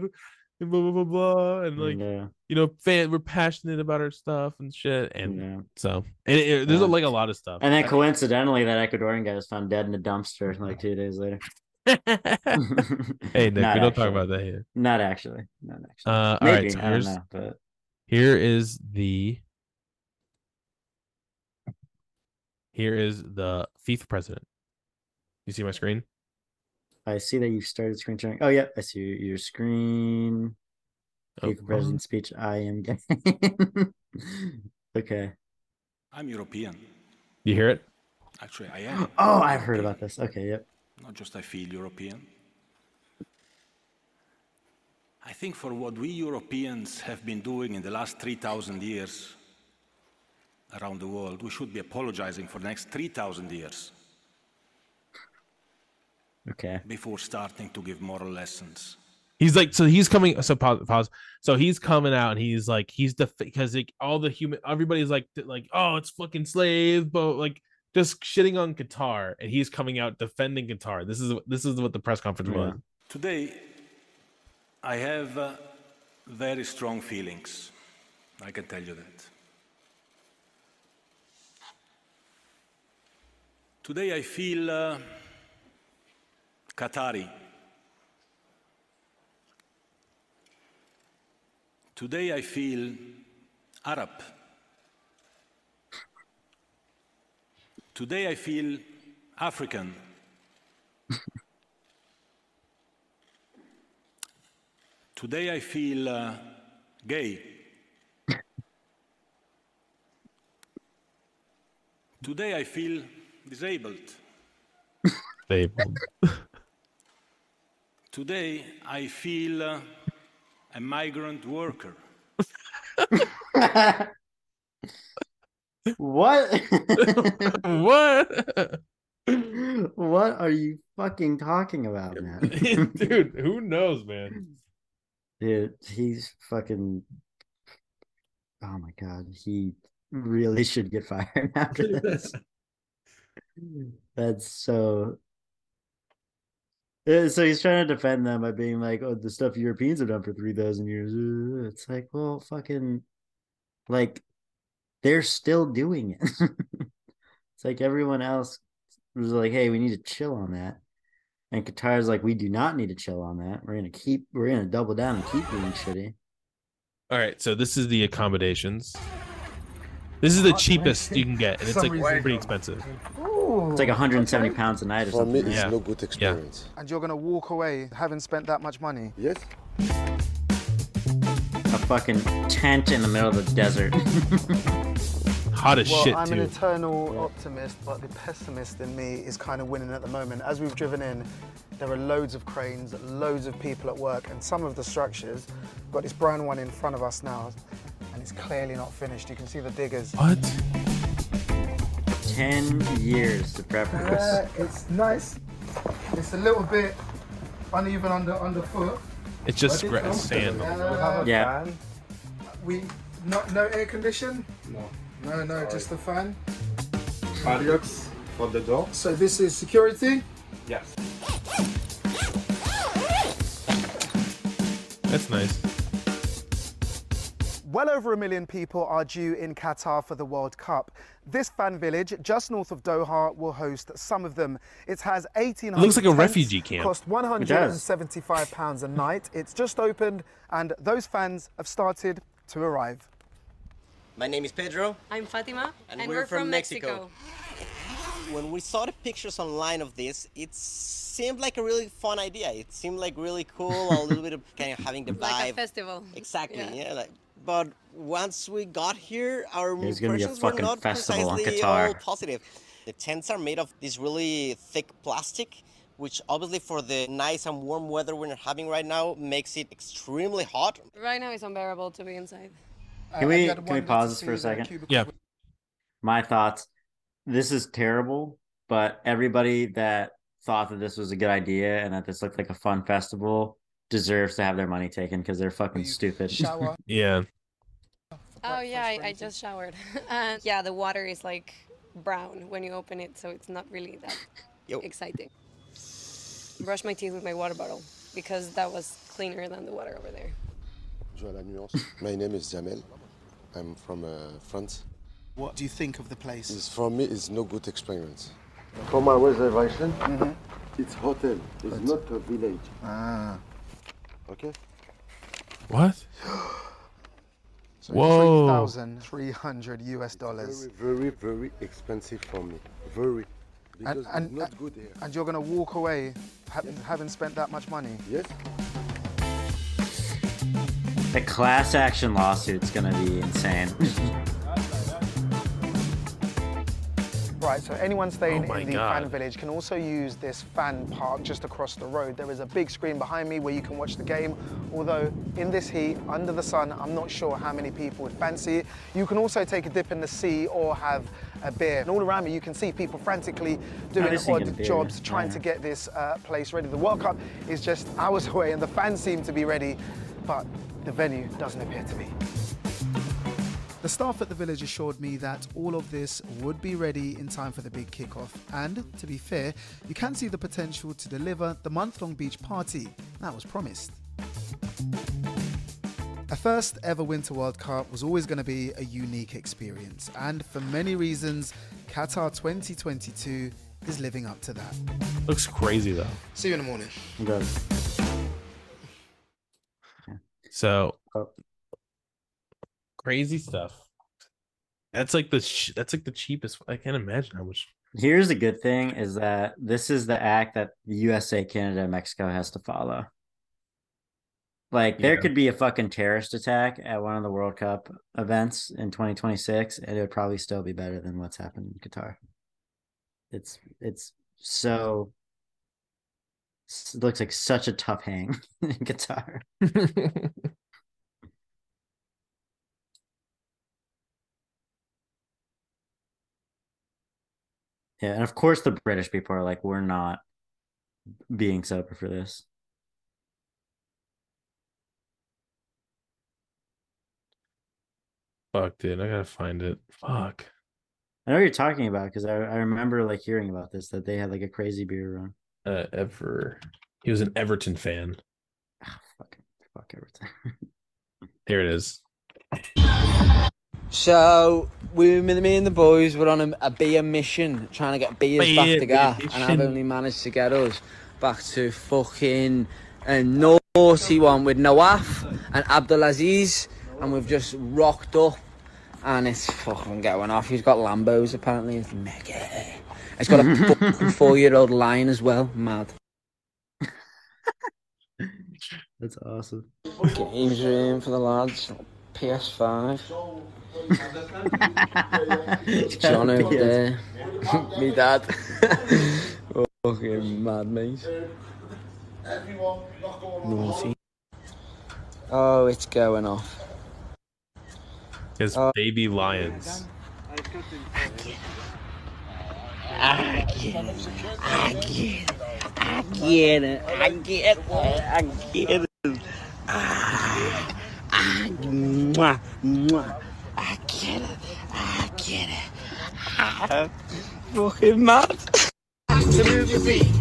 and blah blah blah blah and like yeah, you know fan we're passionate about our stuff and shit and yeah. so it, it- there's Yeah. like a lot of stuff And then coincidentally, that Ecuadorian guy was found dead in a dumpster like two days later. hey Nick Not we don't talk about that here Not actually. Not actually. uh all Maybe right so I don't here's know, but here is the here is the FIFA president you see my screen I see that you started screen sharing. Oh yeah, I see your, your screen. Oh, FIFA president speech. I am gay. okay. I'm European. you hear it Actually, I am. Oh, I've heard about this. Okay, yep. Not just I feel European. I think for what we Europeans have been doing in the last 3,000 years around the world, we should be apologizing for the next 3,000 years Okay. before starting to give moral lessons. He's like, so he's coming. So pause. pause. So he's coming out, and he's like, he's the because like all the human, everybody's like, like, oh, it's fucking slave, but like just shitting on Qatar, and he's coming out defending Qatar. This is this is what the press conference Yeah. was. Today, I have uh, very strong feelings. I can tell you that. Today, I feel uh, Qatari. Today, I feel Arab. Today, I feel African. Today I feel uh, gay. Today I feel disabled. They, Today I feel uh, a migrant worker. what? what, what are you fucking talking about, man? dude? Who knows, man? Dude, he's fucking. Oh my god, he really should get fired after this. That's so. Uh, So he's trying to defend them by being like, "Oh, the stuff Europeans have done for three thousand years." Uh, It's like, well, fucking, like, they're still doing it. it's like everyone else was like, "Hey, we need to chill on that," and Qatar's like, "We do not need to chill on that. We're gonna keep, we're gonna double down and keep being shitty." All right, so this is the accommodations. This is the cheapest you can get, and it's like pretty expensive. It's like 170 pounds a night or For me, something. it's Yeah. no good experience. And you're going to walk away having spent that much money. Yes? A fucking tent in the middle of the desert. Hot as Well, shit I'm an eternal optimist, but the pessimist in me is kind of winning at the moment. As we've driven in, there are loads of cranes, loads of people at work, and some of the structures. We've got this brown one in front of us now, and it's clearly not finished. You can see the diggers. What? 10 years to prep for this. Uh, it's nice. It's a little bit uneven under underfoot. It's just gra- sand. Uh, Yeah. we not no air condition. No. No, no, just the fan. Barrioks for the door. So this is security. Yes. That's nice. Well over a million people are due in Qatar for the World Cup. This fan village, just north of Doha, will host some of them. It has 1,800 looks like a tents, refugee camp. It cost 175 pounds a night. It's just opened, and those fans have started to arrive. My name is Pedro. I'm Fatima, And and, we're we're, from from, Mexico. Mexico. When we saw the pictures online of this, it seemed like a really fun idea. It seemed like really cool, a little bit of kind of having the vibe. Like a festival. Exactly. Yeah. Yeah. like, but once we got here, our There's gonna be a impressions were not festival precisely Qatar. all positive. The tents are made of this really thick plastic, which obviously for the nice and warm weather we're having right now makes it extremely hot. Right now it's unbearable to be inside. Can we- can we pause this for a second? Yeah. My thoughts this is terrible, but everybody that thought that this was a good idea and that this looked like a fun festival deserves to have their money taken because they're fucking stupid. Yeah. Oh yeah, I, I just showered. and uh, yeah, the water is like brown when you open it, so it's not really that Yo. exciting. Brush my teeth with my water bottle because that was cleaner than the water over there. Joue à la nuance. My name is Jamel. I'm from uh, France. What do you think of the place? It's, for me, it's no good experience. For my reservation, Mm-hmm. it's hotel. It's not a village. Ah. Okay? What? So Whoa. 3,300 US dollars. Very, very, very expensive for me. Very. Because and- it's not and- good here. And you're going to walk away having, having spent that much money. Yes? A class action lawsuit's gonna be insane. Right, so anyone staying Oh in the God. fan village can also use this fan park just across the road. There is a big screen behind me where you can watch the game. Although in this heat, under the sun, I'm not sure how many people would fancy it. You can also take a dip in the sea or have a beer. And all around me, you can see people frantically doing just odd jobs, trying yeah. to get this uh, place ready. The World Cup is just hours away, and the fans seem to be ready, but the venue doesn't appear to be. The staff at the village assured me that all of this would be ready in time for the big kickoff. And to be fair, you can see the potential to deliver the month long beach party that was promised. A first ever Winter World Cup was always going to be a unique experience, and for many reasons, Qatar 2022 is living up to that. Looks crazy though. See you in the morning. Good. So Oh. crazy stuff. That's like the ch- that's like the cheapest. I can't imagine how much. Here's the good thing is that this is the act that the USA, Canada, and Mexico has to follow. Like there Yeah. could be a fucking terrorist attack at one of the World Cup events in 2026, and it would probably still be better than what's happened in Qatar. It's it's so it looks like such a tough hang in Qatar. Yeah, and of course the British people are like, we're not being sober for this. Fuck, dude, I gotta find it. Fuck. I know what you're talking about because I, I remember like hearing about this that they had like a crazy beer run. Uh, ever. He was an Everton fan. Fucking fuck everything. Here it is. So we, me me and the boys were on a, a beer mission, trying to get beers back Beer to Gath, and I've only managed to get us back to fucking a naughty one with Nawaf and Abdulaziz, and we've just rocked up, and it's fucking going off. He's got Lambos apparently. It's mega. It's got a fucking four-year-old lion as well. Mad. That's awesome. Games room for the lads. PS5. John over there. Me dad. Fucking mad, mate. Naughty. Oh, it's going off. His Uh, baby lions. I get it. I get it. I get it. I get it. I get it. Ah, ah, mwah, mwah. I get it. I get it. Ah, fucking mad. The movie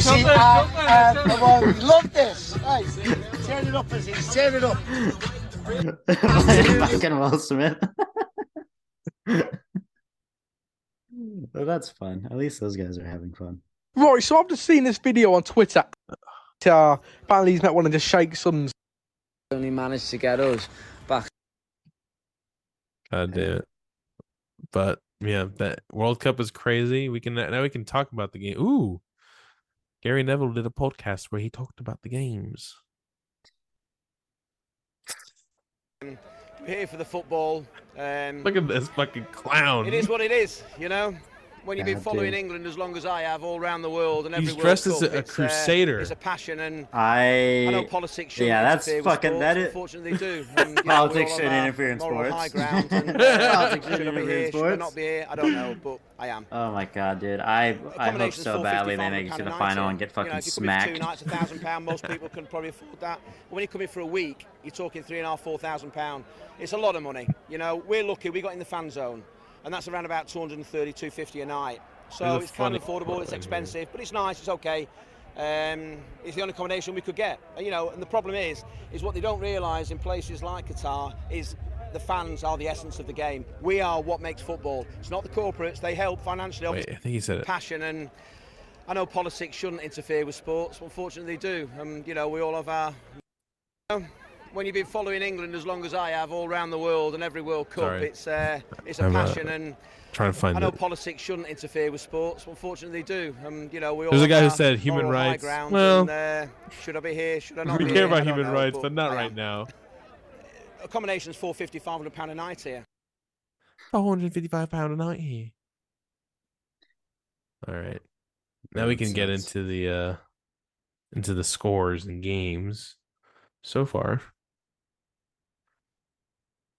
See, uh, uh, well, love this. Right, turn it up, Aziz. Turn it up. fucking Will Smith. Well, that's fun. At least those guys are having fun. Right, so I've just seen this video on Twitter. Uh, apparently, he's met one of the Sheikh sons. Only managed to get us back God damn it. But yeah, that World Cup is crazy. We can now we can talk about the game. Ooh. Gary Neville did a podcast where he talked about the games. Here for the football. Um, Look at this fucking clown. It is what it is, you know. When you've been following damn. England as long as I have, all around the world and every He's World dressed as Cup, a- a it's, uh, crusader. it's a passion, and I I know politics shouldn't yeah, that's fucking sports, that is Unfortunately, they do. And, you know, politics shouldn't interfere in sports. High ground, and, uh, politics should shouldn't be interfere in here? Should I not be here? I don't know, but I am. Oh my god, dude! I I hope so badly they make it to the final and get fucking you know, if you're coming for smacked. Two nights, a thousand pound. Most people can probably afford that. But when you're coming for a week, you're talking three and a half, four thousand pound. It's a lot of money. You know, we're lucky. We got in the fan zone, and that's around about 230, 250 a night. So it's kind of affordable. It's expensive, but it's nice. It's okay. Um, it's the only accommodation we could get. And, You know, and the problem is, is what they don't realise in places like Qatar is the fans are the essence of the game. We are what makes football. It's not the corporates. They help financially. Wait, I think he said it. Passion and I know politics shouldn't interfere with sports, but unfortunately they do. Um, you know, we all have our. You know, when you've been following England as long as I have, all around the world and every World Cup, Sorry. it's uh, it's a I'm, uh, passion and. trying to find I know it. politics shouldn't interfere with sports, but unfortunately they do. Um, you know, we all There's a guy who said human rights. Well, and, uh, should I be here? Should I not we be care about human know, rights, but not I right now. Accommodation's 450, 500 pound a night here. 455 pound a night here. All right. Now we can get into the uh into the scores and games so far.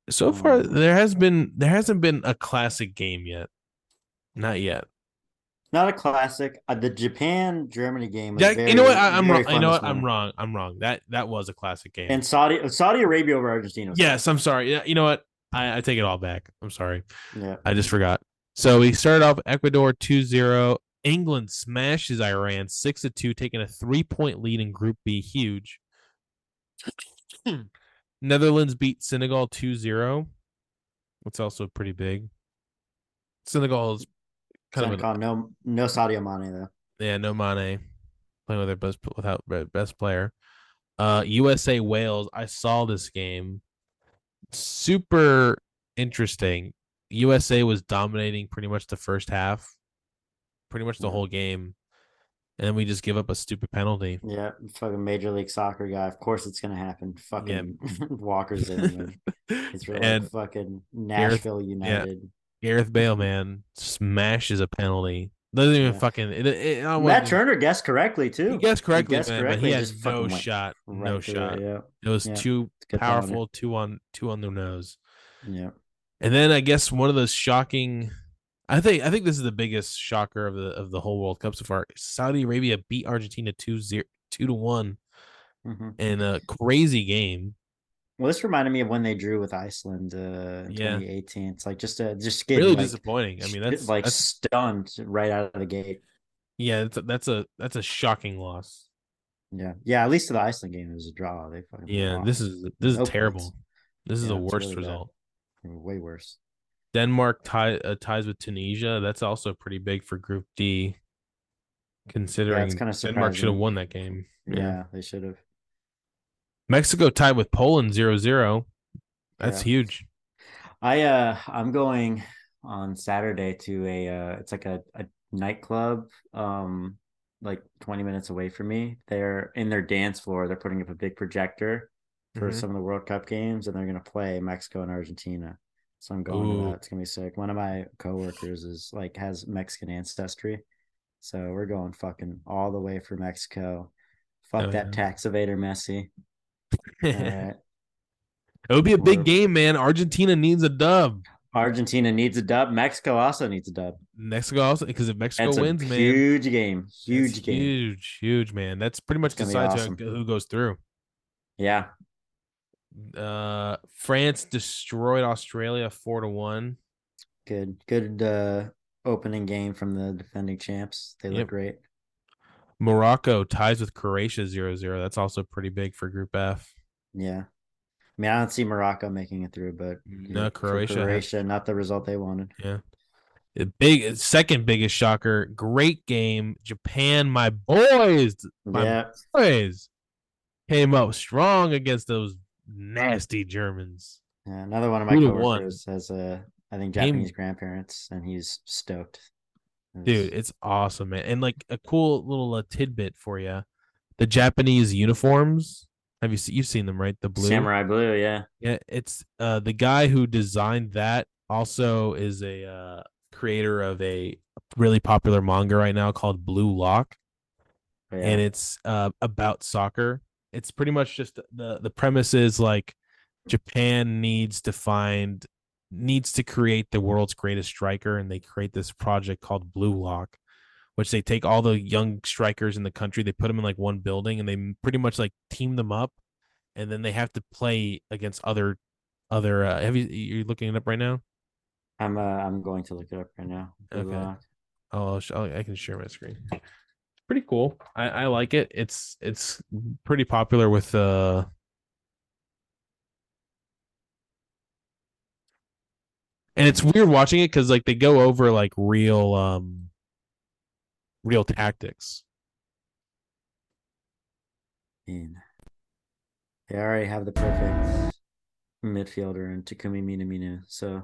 So far Um, there has been there hasn't been a classic game yet. Not yet. Not a classic. Uh, the Japan Germany game. Yeah, very, you know what? I, am wrong. You know what? I'm wrong. I'm wrong. That that was a classic game. And Saudi Saudi Arabia over Argentina. yes, I'm sorry. Yeah, You know what? I, I take it all back. I'm sorry. Yeah. I just forgot. So we started off Ecuador 2-0. England smashes Iran 6 to 2, taking a three point lead in Group B. Huge. Netherlands beat Senegal 2-0. That's also pretty big. Senegal is kind of a, Senegal, no no Sadio Mane though. yeah, no Mane playing with their best without their best player. Uh USA Wales. I saw this game. Super interesting. USA was dominating pretty much the first half, pretty much the whole game, and then we just give up a stupid penalty. Yeah, fucking Major League Soccer guy. Of course it's gonna happen. Fucking Walker's in. It's really And like fucking Gareth- Nashville United. Gareth Bale, man, smashes a penalty. Doesn't even Yeah. fucking. It, it, I oh, Matt Turner guessed correctly too. He guessed correctly, guessed man, but he has no shot. no right it, shot. Yeah, It was Yeah. too Good ball on it. powerful, two on two on the nose. yeah. And then I guess one of those shocking I think I think this is the biggest shocker of the of the whole World Cup so far. Saudi Arabia beat Argentina 2-0 2 to 1 hmm in a crazy game. Well, this reminded me of when they drew with Iceland uh, in Yeah. 2018. It's like just uh, just getting Really like, disappointing. I mean, that's like that's, stunned right out of the gate. yeah, that's a, that's a that's a shocking loss. Yeah, yeah. At least the Iceland game, was a draw. They fucking Yeah, lost. this is this is No points. terrible. This is Yeah, the worst really bad. result. Way worse. Denmark tie, uh, ties with Tunisia. That's also pretty big for Group D. Considering kinda Denmark should have won that game. Yeah, they should have. Mexico tied with Poland 0-0. That's Yeah. huge. I uh I'm going on Saturday to a uh it's like a, a nightclub um like 20 minutes away from me. They're in their dance floor. They're putting up a big projector for Mhm. some of the World Cup games and they're gonna play Mexico and Argentina. So I'm going to that. It's gonna be sick. One of my coworkers is like has Mexican ancestry. So we're going fucking all the way for Mexico. Fuck Oh, that yeah. tax evader Messi. Right. It would be a big We're- game, man. Argentina needs a dub. Argentina needs a dub. Mexico also needs a dub. Mexico also because if Mexico That's wins, man, huge game. Huge game. huge, huge, man. That's pretty much It's gonna be decides awesome. who goes through. Yeah. Uh, France destroyed Australia four to one. Good. Good uh opening game from the defending champs. They look Yep. great. Morocco ties with Croatia 0-0. That's also pretty big for Group F. Yeah. I mean, I don't see Morocco making it through, but No, for Croatia Croatia, not the result they wanted. Yeah. The big second biggest shocker. Great game. Japan, my boys, my Yeah. boys came up strong against those nasty Germans. Yeah. Another one of my Two to one. coworkers has a, I think Game- Japanese grandparents and he's stoked. It's- Dude, it's awesome, man. And like a cool little uh, tidbit for you. The Japanese uniforms. Have you seen you've seen them, right? The blue. Samurai Blue, yeah. Yeah, it's uh the guy who designed that also is a uh creator of a really popular manga right now called Blue Lock. Yeah. and it's uh, about soccer. It's pretty much just the the premise is like Japan needs to find needs to create the world's greatest striker, and they create this project called Blue Lock, which they take all the young strikers in the country, they put them in like one building, and they pretty much like team them up, and then they have to play against other other. Uh, have you you're looking it up right now? I'm uh I'm going to look it up right now. Blue Okay. Lock. Oh, I'll sh- I'll- I can share my screen. Pretty cool. I, I like it. It's it's pretty popular with uh and it's weird watching it because like they go over like real um real tactics. In. They already have the perfect midfielder in Takumi Minamino, so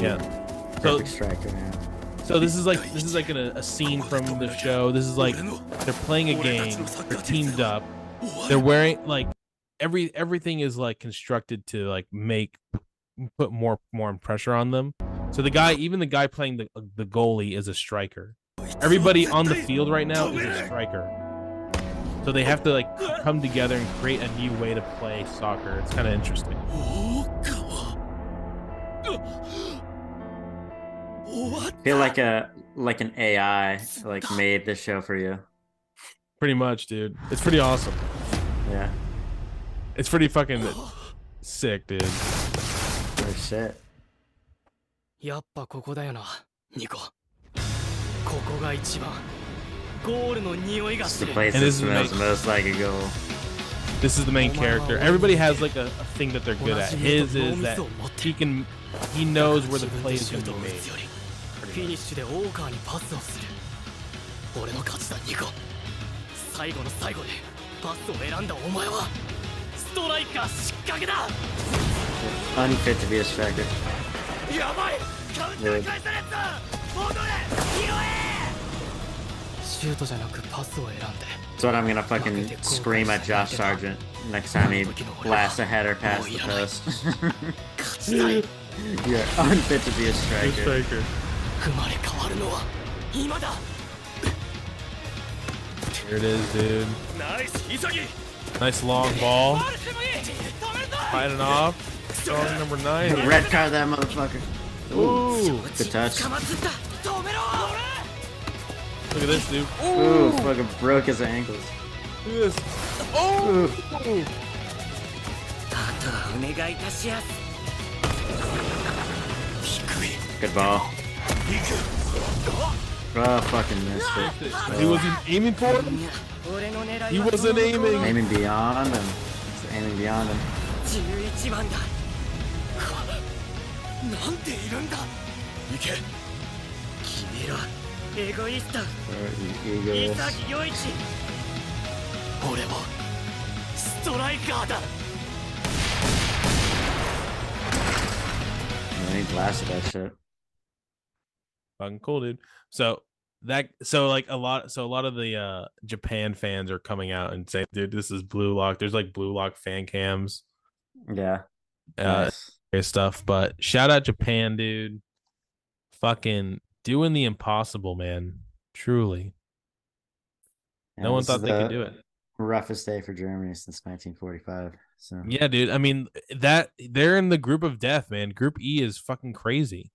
Yeah. So perfect striker now. So this is like this is like a, a scene from the show. This is like they're playing a game. They're teamed up. They're wearing like every everything is like constructed to like make put more more pressure on them. So the guy, even the guy playing the the goalie, is a striker. everybody on the field right now is a striker. So they have to like come together and create a new way to play soccer. It's kind of interesting. I feel like a like an AI like made this show for you. Pretty much, dude. It's pretty awesome. Yeah. It's pretty fucking sick, dude. Oh shit. やっぱここだよなニコここが一番ゴールの匂いが It's す the る place And that this is smells amazing. most like a goal. This is the main character. Everybody has like a, a thing that they're good at. His is that he can he knows where the play is gonna be made. フィニッシュで大川にパスをする俺の勝ちだニコ最後の最後でパスを選んだお前はストライカー失格だ Unfit to be a striker. やばいカウンター返された戻れ拾えシュートじゃなくパスを選んで That's what I'm gonna fucking scream at Josh Sargent next time he blasts a header past the post. You're unfit to be a striker. 生まれ変わるのは今だ Here it is, dude. ナイス潔 Nice long ball. ファウルしてもいい止めるぞ Fighting off. Strong number nine. here. Red card that motherfucker. Ooh. Good touch. 捕まつった止めろ Look at this, dude. Ooh, fucking broke his ankles. Look at this. Oh. あとはお願いいたしやす Good ball. Oh, fucking missed it. He wasn't aiming for it. 俺の狙い He は wasn't aiming. Aiming beyond him. Just aiming beyond him. 11番だなんでいるんだ行け君らエゴイスト Or e- egos. 潔良一俺もストライカーだ And he blasted that shit. Fucking cool, dude. So that so like a lot so a lot of the uh Japan fans are coming out and saying, dude, this is blue lock. There's like blue lock fan cams. Yeah. Uh Nice. stuff. But shout out Japan, dude. Fucking doing the impossible, man. Truly. Yeah, no one thought they could do it. Roughest day for Germany since 1945. So Yeah, dude. I mean, that they're in the group of death, man. Group E is fucking crazy.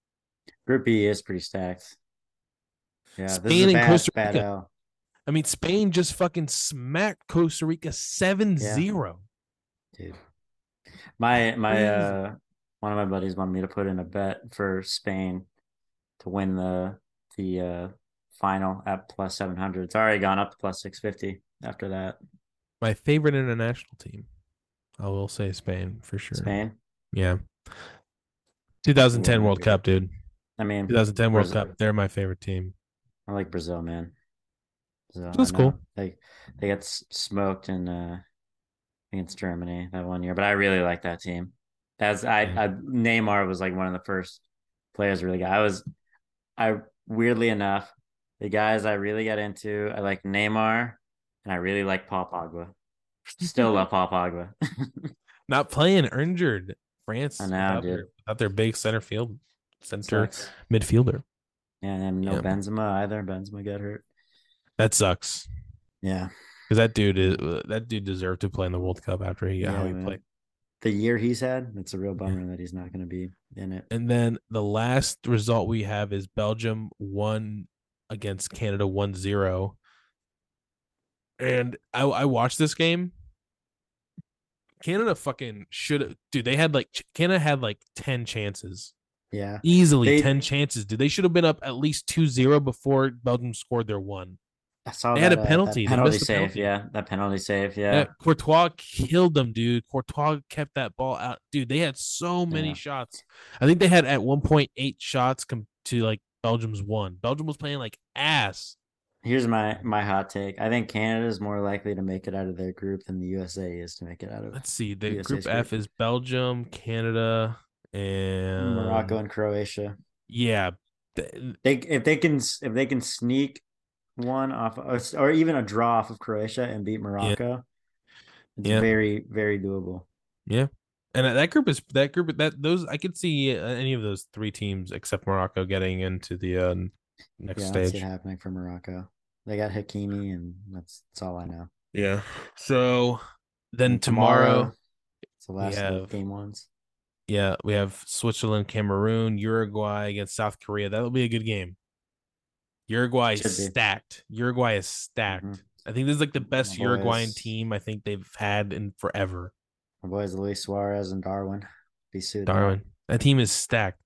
Group E is pretty stacked. Yeah, this is Spain and bad, Costa bad Rica. I mean, Spain just fucking smacked Costa Rica 7-0. dude. My my uh one of my buddies wanted me to put in a bet for Spain to win the the uh final at plus seven hundred. It's already gone up to plus six fifty after that. My favorite international team. I will say Spain for sure. Spain. Yeah. 2010 Yeah, World. Cup, dude. I mean 2010 World Brazil- Cup. They're my favorite team. I like Brazil, man. I That's cool. They they got smoked in uh against Germany that one year, but I really like that team. As I, I Neymar was like one of the first players really got. I was I weirdly enough, the guys I really got into, I like Neymar and I really like Paul Pogba. Still love Paul Pogba. Not playing injured. France I know, without, dude. their, without their big center field center Sucks. midfielder. Yeah, and no Yeah. Benzema either. Benzema got hurt. That sucks. Yeah. Because that dude is that dude deserved to play in the World Cup after he uh, how he man. played. The year he's had, it's a real bummer that he's not going to be in it. And then the last result we have is Belgium won against Canada 1-0. And I I watched this game. Canada fucking should have dude, they had like Canada had like 10 chances. Yeah. Easily They- 10 chances. Dude, they should have been up at least 2-0 before Belgium scored their one. I saw They had that, a uh, that penalty. They penalty save. penalty. Yeah, that penalty save. Yeah. Yeah. Courtois killed them, dude. Courtois kept that ball out. Dude, they had so many Yeah. shots. I think they had at one point eight shots com- to like Belgium's one. Belgium was playing like ass. Here's my my hot take. I think Canada is more likely to make it out of their group than the USA is to make it out of Let's see. The USA's group F is Belgium, Canada, and Morocco and Croatia. Yeah. They if they can if they can sneak one off or, even a draw off of Croatia and beat Morocco, it's Yeah. very very doable. Yeah. And that- group is that group that those I could see uh, any of those three teams except Morocco getting into the uh, next yeah, stage. happening for Morocco. They got Hakimi, and that's that's all I know. Yeah. So then And tomorrow, it's the last have- game ones. Yeah, we have Switzerland, Cameroon, Uruguay against South Korea. That'll be a good game. Uruguay is stacked. Uruguay is stacked. Mhm. I think this is like the best My Uruguayan boys. team I think they've had in forever. My boys Luis Suarez and Darwin. Be suited. Darwin. That team is stacked.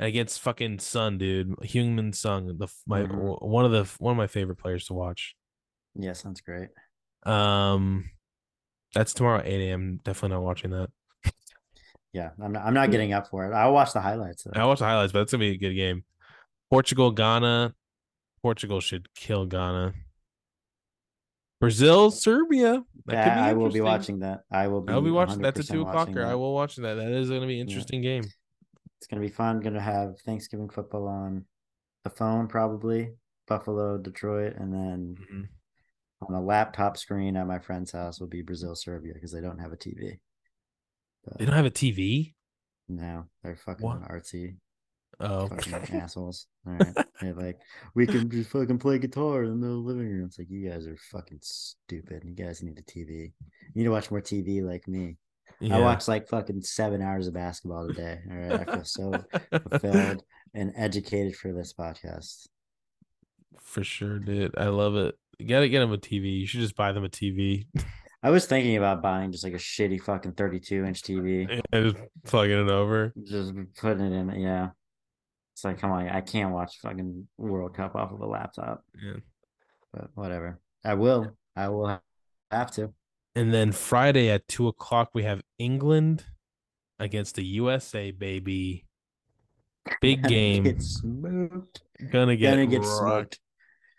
Against fucking Sun, dude. Heung-min Son, the my Mhm. one of the one of my favorite players to watch. Yeah, sounds great. Um, that's tomorrow at eight a.m. Definitely not watching that. Yeah, I'm not. I'm not getting up for it. I'll watch the highlights. Though. I watch the highlights, but it's gonna be a good game. Portugal, Ghana. Portugal should kill Ghana. Brazil, Serbia. That Yeah, be I will be watching that. I will be. I will be watching. That's a two watching o'clocker. I will watch that. That is gonna be an interesting game. It's gonna be fun. Gonna have Thanksgiving football on the phone probably. Buffalo, Detroit, and then Mm-hmm. on a laptop screen at my friend's house will be Brazil, Serbia because they don't have a TV. They don't have a TV. No, they're fucking What? artsy. Oh, fucking assholes. All right. They're like, we can just fucking play guitar in the living room. It's like, you guys are fucking stupid. You guys need a TV. You need to watch more TV like me. I Yeah. watch like fucking seven hours of basketball a day. All right. I feel so fulfilled and educated for this podcast. For sure, dude. I love it. You gotta get them a TV. You should just buy them a TV. I was thinking about buying just like a shitty fucking 32 inch TV. and just plugging it over. Just putting it in. Yeah. It's like, come on. I can't watch fucking World Cup off of a laptop. Yeah. But whatever. I will. I will have to. And then Friday at two o'clock, we have England against the USA, baby. Big game. Get. Gonna get, Gonna get rocked. smoked.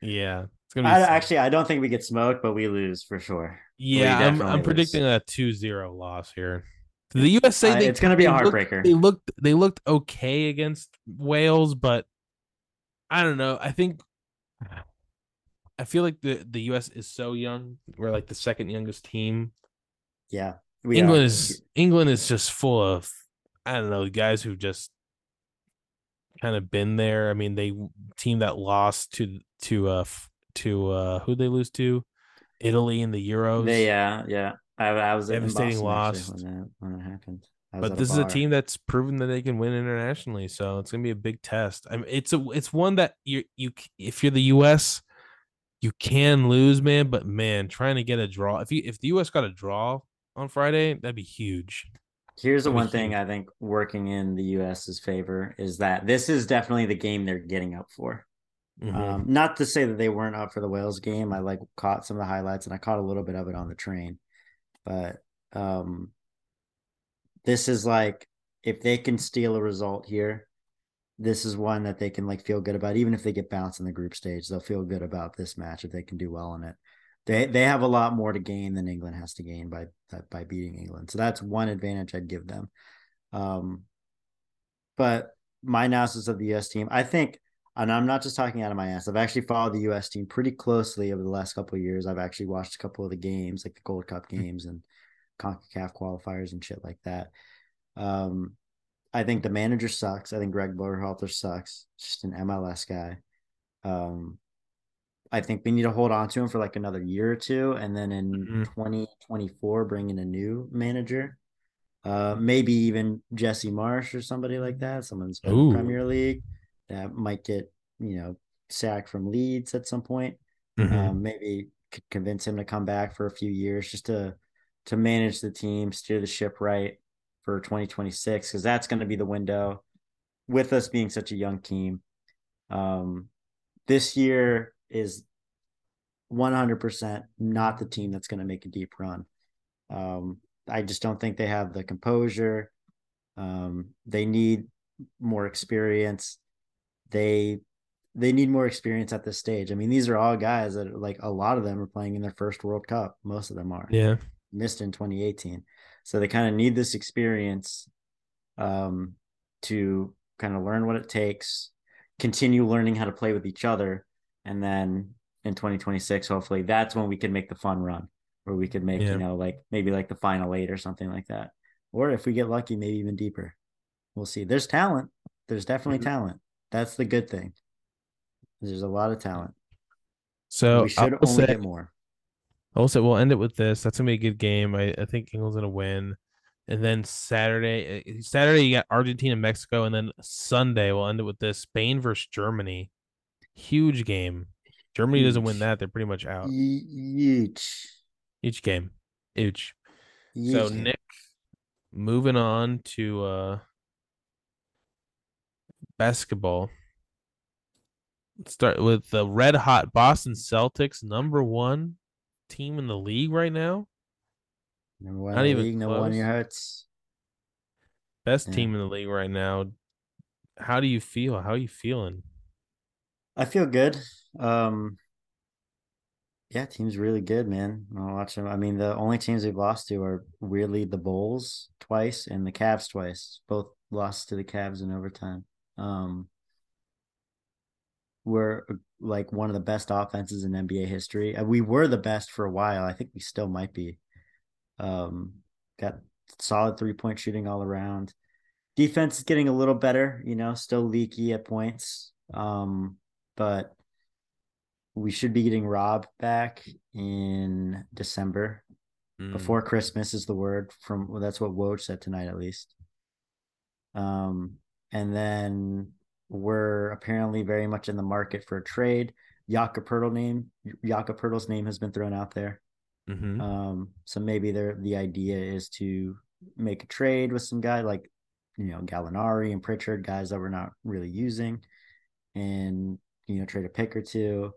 Yeah. It's gonna be I, actually, I don't think we get smoked, but we lose for sure. Yeah, I'm, I'm lose. predicting a 2-0 loss here. The USA, Uh, they, it's gonna be a they looked- heartbreaker. they looked they looked okay against Wales, but I don't know. I think I feel like the the US is so young. We're like the second youngest team. Yeah. we England are. is England is just full of I don't know guys who just kind of been there. I mean, they team that lost to to uh f- to uh who they lose to Italy in the Euros. They, yeah, yeah. I, I was in Devastating loss. when that when it happened. But this is a team that's proven that they can win internationally, so it's gonna be a big test. I mean, it's a it's one that you you if you're the U.S. you can lose, man. But man, trying to get a draw if you if the U.S. got a draw on Friday, that'd be huge. Here's the That'd one thing huge. I think working in the US's favor is that this is definitely the game they're getting up for. Mhm. Um, not to say that they weren't up for the Wales game. I like caught some of the highlights and I caught a little bit of it on the train. But um, this is like if they can steal a result here, this is one that they can like feel good about. Even if they get bounced in the group stage, they'll feel good about this match if they can do well in it. They they have a lot more to gain than England has to gain by by beating England. So that's one advantage I'd give them. Um, but my analysis of the US team, I think, and I'm not just talking out of my ass. I've actually followed the US team pretty closely over the last couple of years. I've actually watched a couple of the games, like the Gold Cup games and CONCACAF qualifiers and shit like that. Um, I think the manager sucks. I think Greg Berhalter sucks. Just an MLS guy. Um, I think we need to hold on to him for like another year or two, and then in Mhm. 2024 bring in a new manager. Uh, maybe even Jesse Marsch or somebody like that. Someone's Premier League that might get you know sacked from Leeds at some point. Mhm. Um, maybe could convince him to come back for a few years just to to manage the team, steer the ship right for 2026 because that's going to be the window. With us being such a young team, um, this year is 100% not the team that's going to make a deep run. Um, I just don't think they have the composure. Um, they need more experience. They they need more experience at this stage. I mean, these are all guys that are, like a lot of them are playing in their first World Cup. Most of them are Yeah. missed in 2018. So they kind of need this experience um, to kind of learn what it takes, continue learning how to play with each other, and then in 2026, hopefully, that's when we can make the fun run, where we could make Yeah. you know like maybe like the final eight or something like that, or if we get lucky, maybe even deeper. We'll see. There's talent. There's definitely Mhm. talent. That's the good thing. There's a lot of talent. So we should only say, get more. Say we'll end it with this. That's gonna be a good game. I, I think England's gonna win. And then Saturday, uh, Saturday you got Argentina, Mexico, and then Sunday we'll end it with this Spain versus Germany. Huge game. Germany doesn't win that, they're pretty much out. Huge. Each game. Huge. So Huge game. Nick, moving on to uh basketball. Let's start with the red hot Boston Celtics, number one team in the league right now. Number one Not in the league, number one in your hearts. Best Yeah. team in the league right now. How do you feel? How are you feeling? I feel good. Um, yeah, team's really good, man. I'll watch them. I mean, the only teams we've lost to are weirdly the Bulls twice and the Cavs twice. Both lost to the Cavs in overtime. Um, we're uh, like one of the best offenses in NBA history. Uh, We were the best for a while. I think we still might be. Um, got solid three point shooting all around. Defense is getting a little better, you know, still leaky at points. Um, but we should be getting Rob back in December. Mm. Before Christmas is the word from well, that's what Woj said tonight at least. Um, and then we're apparently very much in the market for a trade. Jakob Poeltl name, Poeltl's name has been thrown out there. Mhm. Um, so maybe there the idea is to make a trade with some guy like you know Gallinari and Pritchard, guys that we're not really using, and you know trade a pick or two.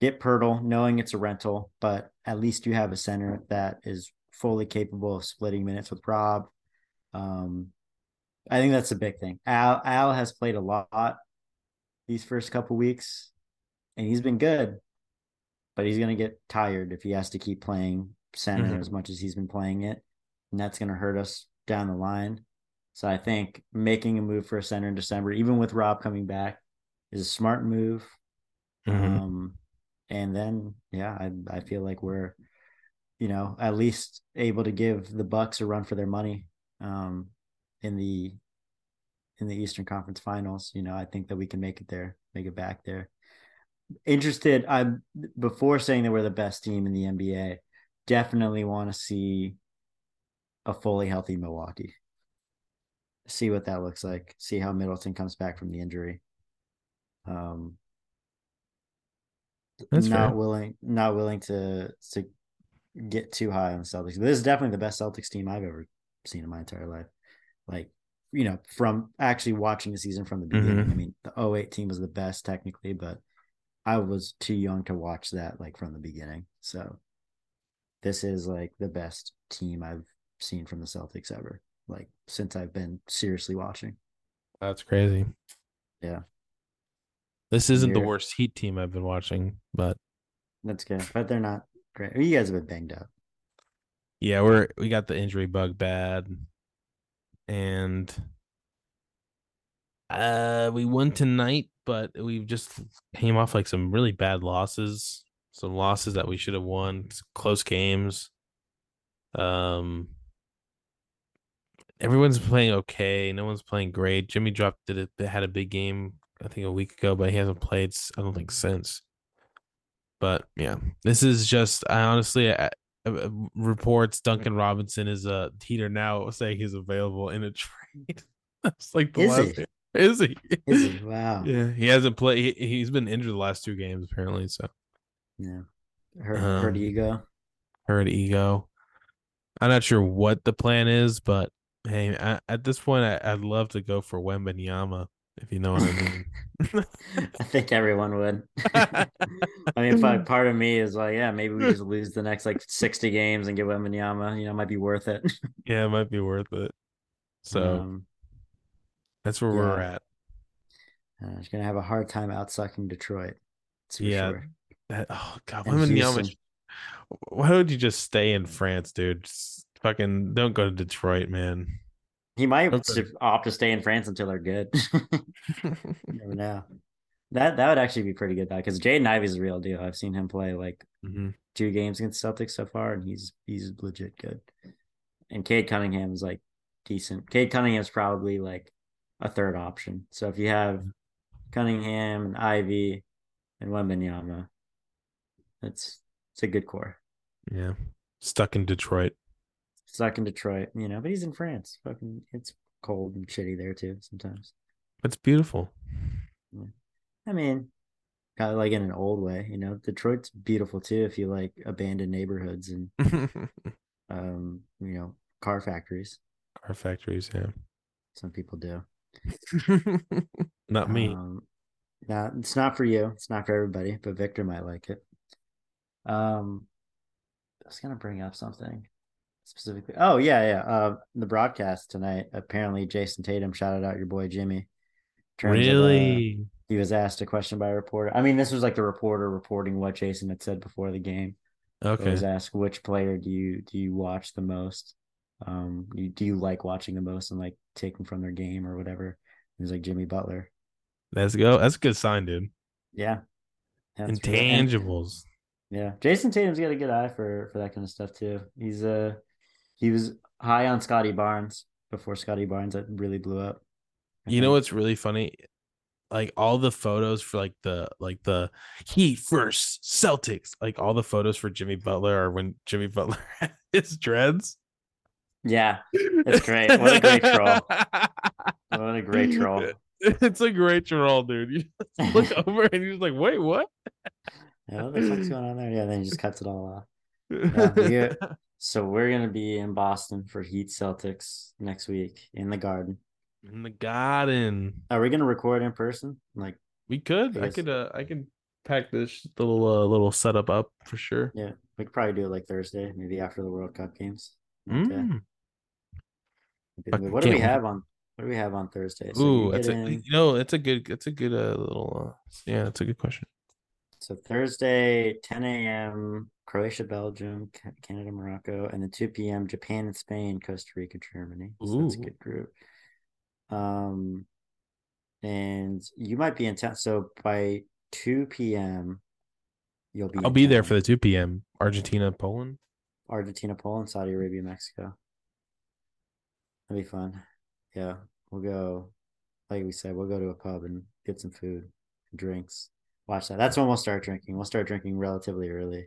Get Poeltl, knowing it's a rental, but at least you have a center that is fully capable of splitting minutes with Rob. Um, I think that's a big thing. Al Al has played a lot these first couple weeks, and he's been good, but he's gonna get tired if he has to keep playing center Mhm. as much as he's been playing it, and that's gonna hurt us down the line. So I think making a move for a center in December, even with Rob coming back, is a smart move. Mhm. Um, and then yeah, I I feel like we're, you know, at least able to give the Bucks a run for their money. Um, in the in the Eastern Conference Finals, you know, I think that we can make it there, make it back there. Interested, I'm before saying that we're the best team in the NBA. Definitely want to see a fully healthy Milwaukee. See what that looks like. See how Middleton comes back from the injury. Um, That's not fair. willing, not willing to to get too high on the Celtics. This is definitely the best Celtics team I've ever seen in my entire life. Like, you know, from actually watching the season from the beginning. Mhm. I mean, the 08 team was the best technically, but I was too young to watch that like from the beginning. So this is like the best team I've seen from the Celtics ever. Like since I've been seriously watching. That's crazy. Yeah. This isn't the worst Heat team I've been watching, but That's good. But they're not great. You guys have been banged up. yeah, we're we got the injury bug bad, and uh, we won tonight, but we just came off like some really bad losses, some losses that we should have won, close games. Um, everyone's playing okay. No one's playing great. Jimmy dropped did it. Had a big game, I think, a week ago, but he hasn't played. I don't think since. But yeah, this is just. I honestly, I, Uh, uh, reports Duncan Robinson is uh, a heater now saying he's available in a trade. That's like the Is last. he? Is he? Is he? Wow. Yeah, he hasn't played. He, he's been injured the last two games apparently. So Yeah. Hurt, Um, hurt ego. hurt ego. I'm not sure what the plan is, but hey, I, at this point, I, I'd love to go for Wembanyama if you know what I mean. I think everyone would. I mean, part of me is like, yeah, maybe we just lose the next like 60 games and get Wembanyama. You know, might be worth it. yeah, it might be worth it. So um, that's where we're at. uh, he's gonna have a hard time outsucking Detroit. Yeah, sure. That oh god. Houston. Why would you just stay in France, dude? Just fucking don't go to Detroit, man. He might Okay. s- opt to stay in France until they're good. never know. That that would actually be pretty good though, because Jaden Ivey's a real deal. I've seen him play like Mhm. two games against Celtics so far, and he's he's legit good. And Cade Cunningham is like decent. Cade Cunningham's probably like a third option. So if you have Cunningham and Ivey and Wembanyama. It's it's a good core. Yeah. Stuck in Detroit. Stuck in Detroit, you know, but he's in France. Fucking, it's cold and shitty there too sometimes. It's beautiful. I mean, kind of like in an old way, you know. Detroit's beautiful too if you like abandoned neighborhoods and um, you know, car factories. Car factories, yeah. Some people do. Not me. Um, no, it's not for you. It's not for everybody, but Victor might like it. Um, I was gonna bring up something specifically. Oh yeah, yeah. Uh, the broadcast tonight. Apparently, Jayson Tatum shouted out your boy Jimmy. Uh, Really? he was asked a question by a reporter. I mean, this was like the reporter reporting what Jayson had said before the game. He Okay. was asked which player do you do you watch the most? Um, you, do you like watching the most and like taking from their game or whatever? He was like Jimmy Butler. Let's go. That's a good sign, dude. Yeah. Real. Intangibles. Yeah, Jayson Tatum's got a good eye for for that kind of stuff too. He's uh he was high on Scottie Barnes before Scottie Barnes that really blew up. I You know what's really funny? Like all the photos for like the like the Heat first Celtics, like all the photos for Jimmy Butler are when Jimmy Butler had his dreads. Yeah, it's great. What a great troll. What a great troll. It's a great troll, dude. You just look over and you're just like, wait, what? Yeah, what the fuck's going on there? Yeah, then he just cuts it all off. Yeah, so we're gonna be in Boston for Heat Celtics next week in the Garden. In the garden. Are we gonna record in person? Like We could. I Yes. could uh I could pack this little uh, little setup up for sure. Yeah, we could probably do it like Thursday, maybe after the World Cup games. Okay. Mm. What do we have on? What do we have on Thursday? So Ooh, that's a in- you know, it's a good it's a good uh, little uh, yeah, it's a good question. So Thursday, 10 a.m. Croatia, Belgium, Canada, Morocco, and then 2 p.m. Japan and Spain, Costa Rica, Germany. So that's a good group. Um, and you might be in town. So by 2 p.m., you'll be. I'll be there for the 2 p.m. Argentina, Poland. Argentina, Poland, Saudi Arabia, Mexico. That'd be fun. Yeah, we'll go. Like we said, we'll go to a pub and get some food, and drinks. Watch that. That's when we'll start drinking. We'll start drinking relatively early.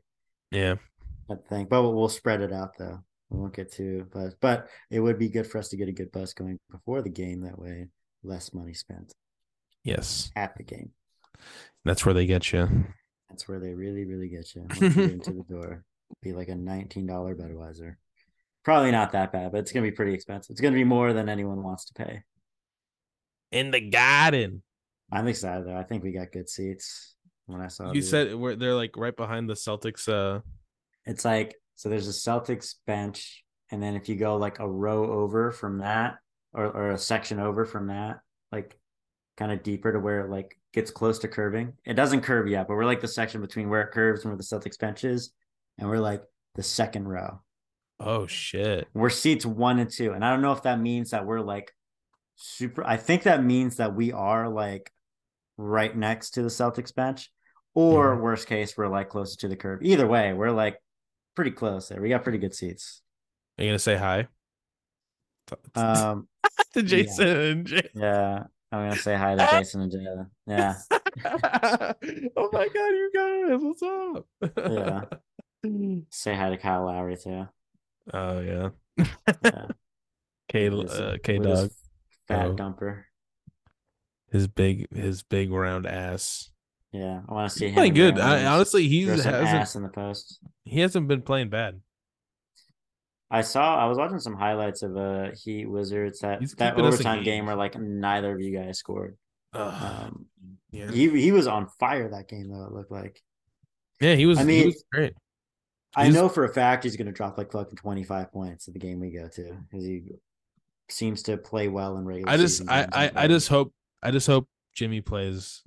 Yeah. I think, but we'll, spread it out though. We won't get too buzzed, but it would be good for us to get a good buzz going before the game. That way, less money spent Yes. at the game. That's where they get you. That's where they really, really get you. You into the door, be like a nineteen dollar Budweiser. Probably not that bad, but it's gonna be pretty expensive. It's gonna be more than anyone wants to pay. In the garden. I'm excited though. I think we got good seats. When I saw You the- said where they're like right behind the Celtics uh it's like so there's a Celtics bench, and then if you go like a row over from that, or or a section over from that, like kind of deeper to where it like gets close to curving. It doesn't curve yet, but we're like the section between where it curves and where the Celtics bench is, and we're like the second row. Oh shit. We're seats one and two, and I don't know if that means that we're like super. I think that means that we are like right next to the Celtics bench, or worst case, we're like closer to the curve. Either way, we're like pretty close there. We got pretty good seats. Are you gonna say hi? Um, to Jayson and Jay. yeah, I'm gonna say hi to Jayson and Jaylen. Yeah, oh my god, you guys, what's up? yeah. Say hi to Kyle Lowry too. Oh yeah. Yeah. K uh, K Dog. fat Oh. dumper. His big his big round ass. Yeah, I want to see him. Playing good. I, honestly, he throw hasn't ass in the post. he hasn't been playing bad. I saw. I was watching some highlights of uh Heat Wizards that He's that overtime game where like neither of you guys scored. Um, yeah. he he was on fire that game though. It looked like. Yeah, he was. I he mean, was great. I know for a fact he's going to drop like fucking twenty five points in the game we go to because he seems to play well in regular. I just season I I, I just hope I just hope Jimmy plays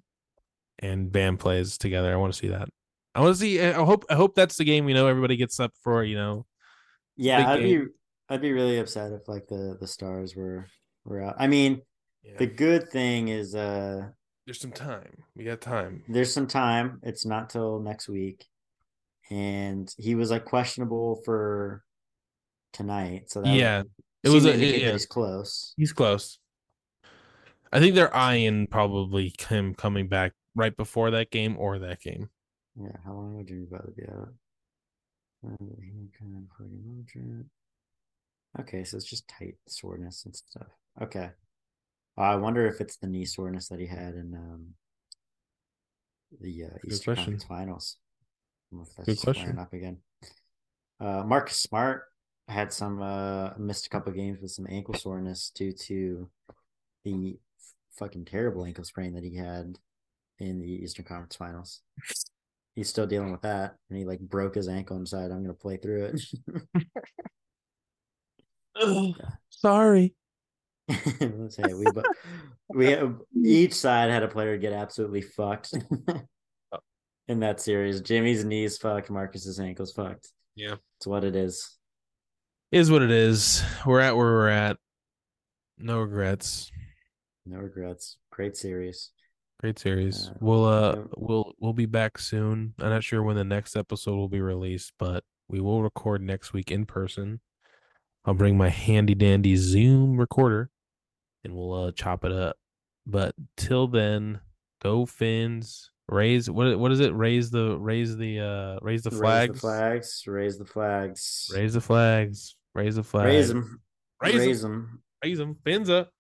and Bam plays together. I want to see that. I want to see. I hope I hope that's the game. You know, everybody gets up for. You know, Yeah, I'd game. be I'd be really upset if like the the stars were were out. I mean, the good thing is uh there's some time. We got time. there's some time. It's not till next week. And he was like questionable for tonight. So that Yeah, it was a that yeah, he's close. He's close. I think they're eyeing probably him coming back right before that game or that game. Yeah, how long would you Butler be out? He kind of fucking Mildred. Okay, so it's just tight soreness and stuff. Okay. I wonder if it's the knee soreness that he had in um, the uh, Good Eastern question. Conference Finals. Good question. up again. Uh, Marcus Smart had some uh, missed a couple games with some ankle soreness due to the fucking terrible ankle sprain that he had in the Eastern Conference Finals. He's still dealing with that, and he like broke his ankle and decided I'm gonna play through it. Sorry. Let's say we bo- we have, each side had a player get absolutely fucked in that series. Jimmy's knees fucked, Marcus's ankles fucked. Yeah. It's what it is. Is what it is. We're at where we're at. No regrets. No regrets. Great series. Great series. We'll uh we'll we'll be back soon. I'm not sure when the next episode will be released, but we will record next week in person. I'll bring my handy dandy Zoom recorder and we'll uh chop it up. But till then, go Fins. Raise what what is it? Raise the raise the uh raise the Raise flags. the flags. Raise the flags. Raise the flags. Raise the flags. Raise them. Raise them. Raise them. Fins up.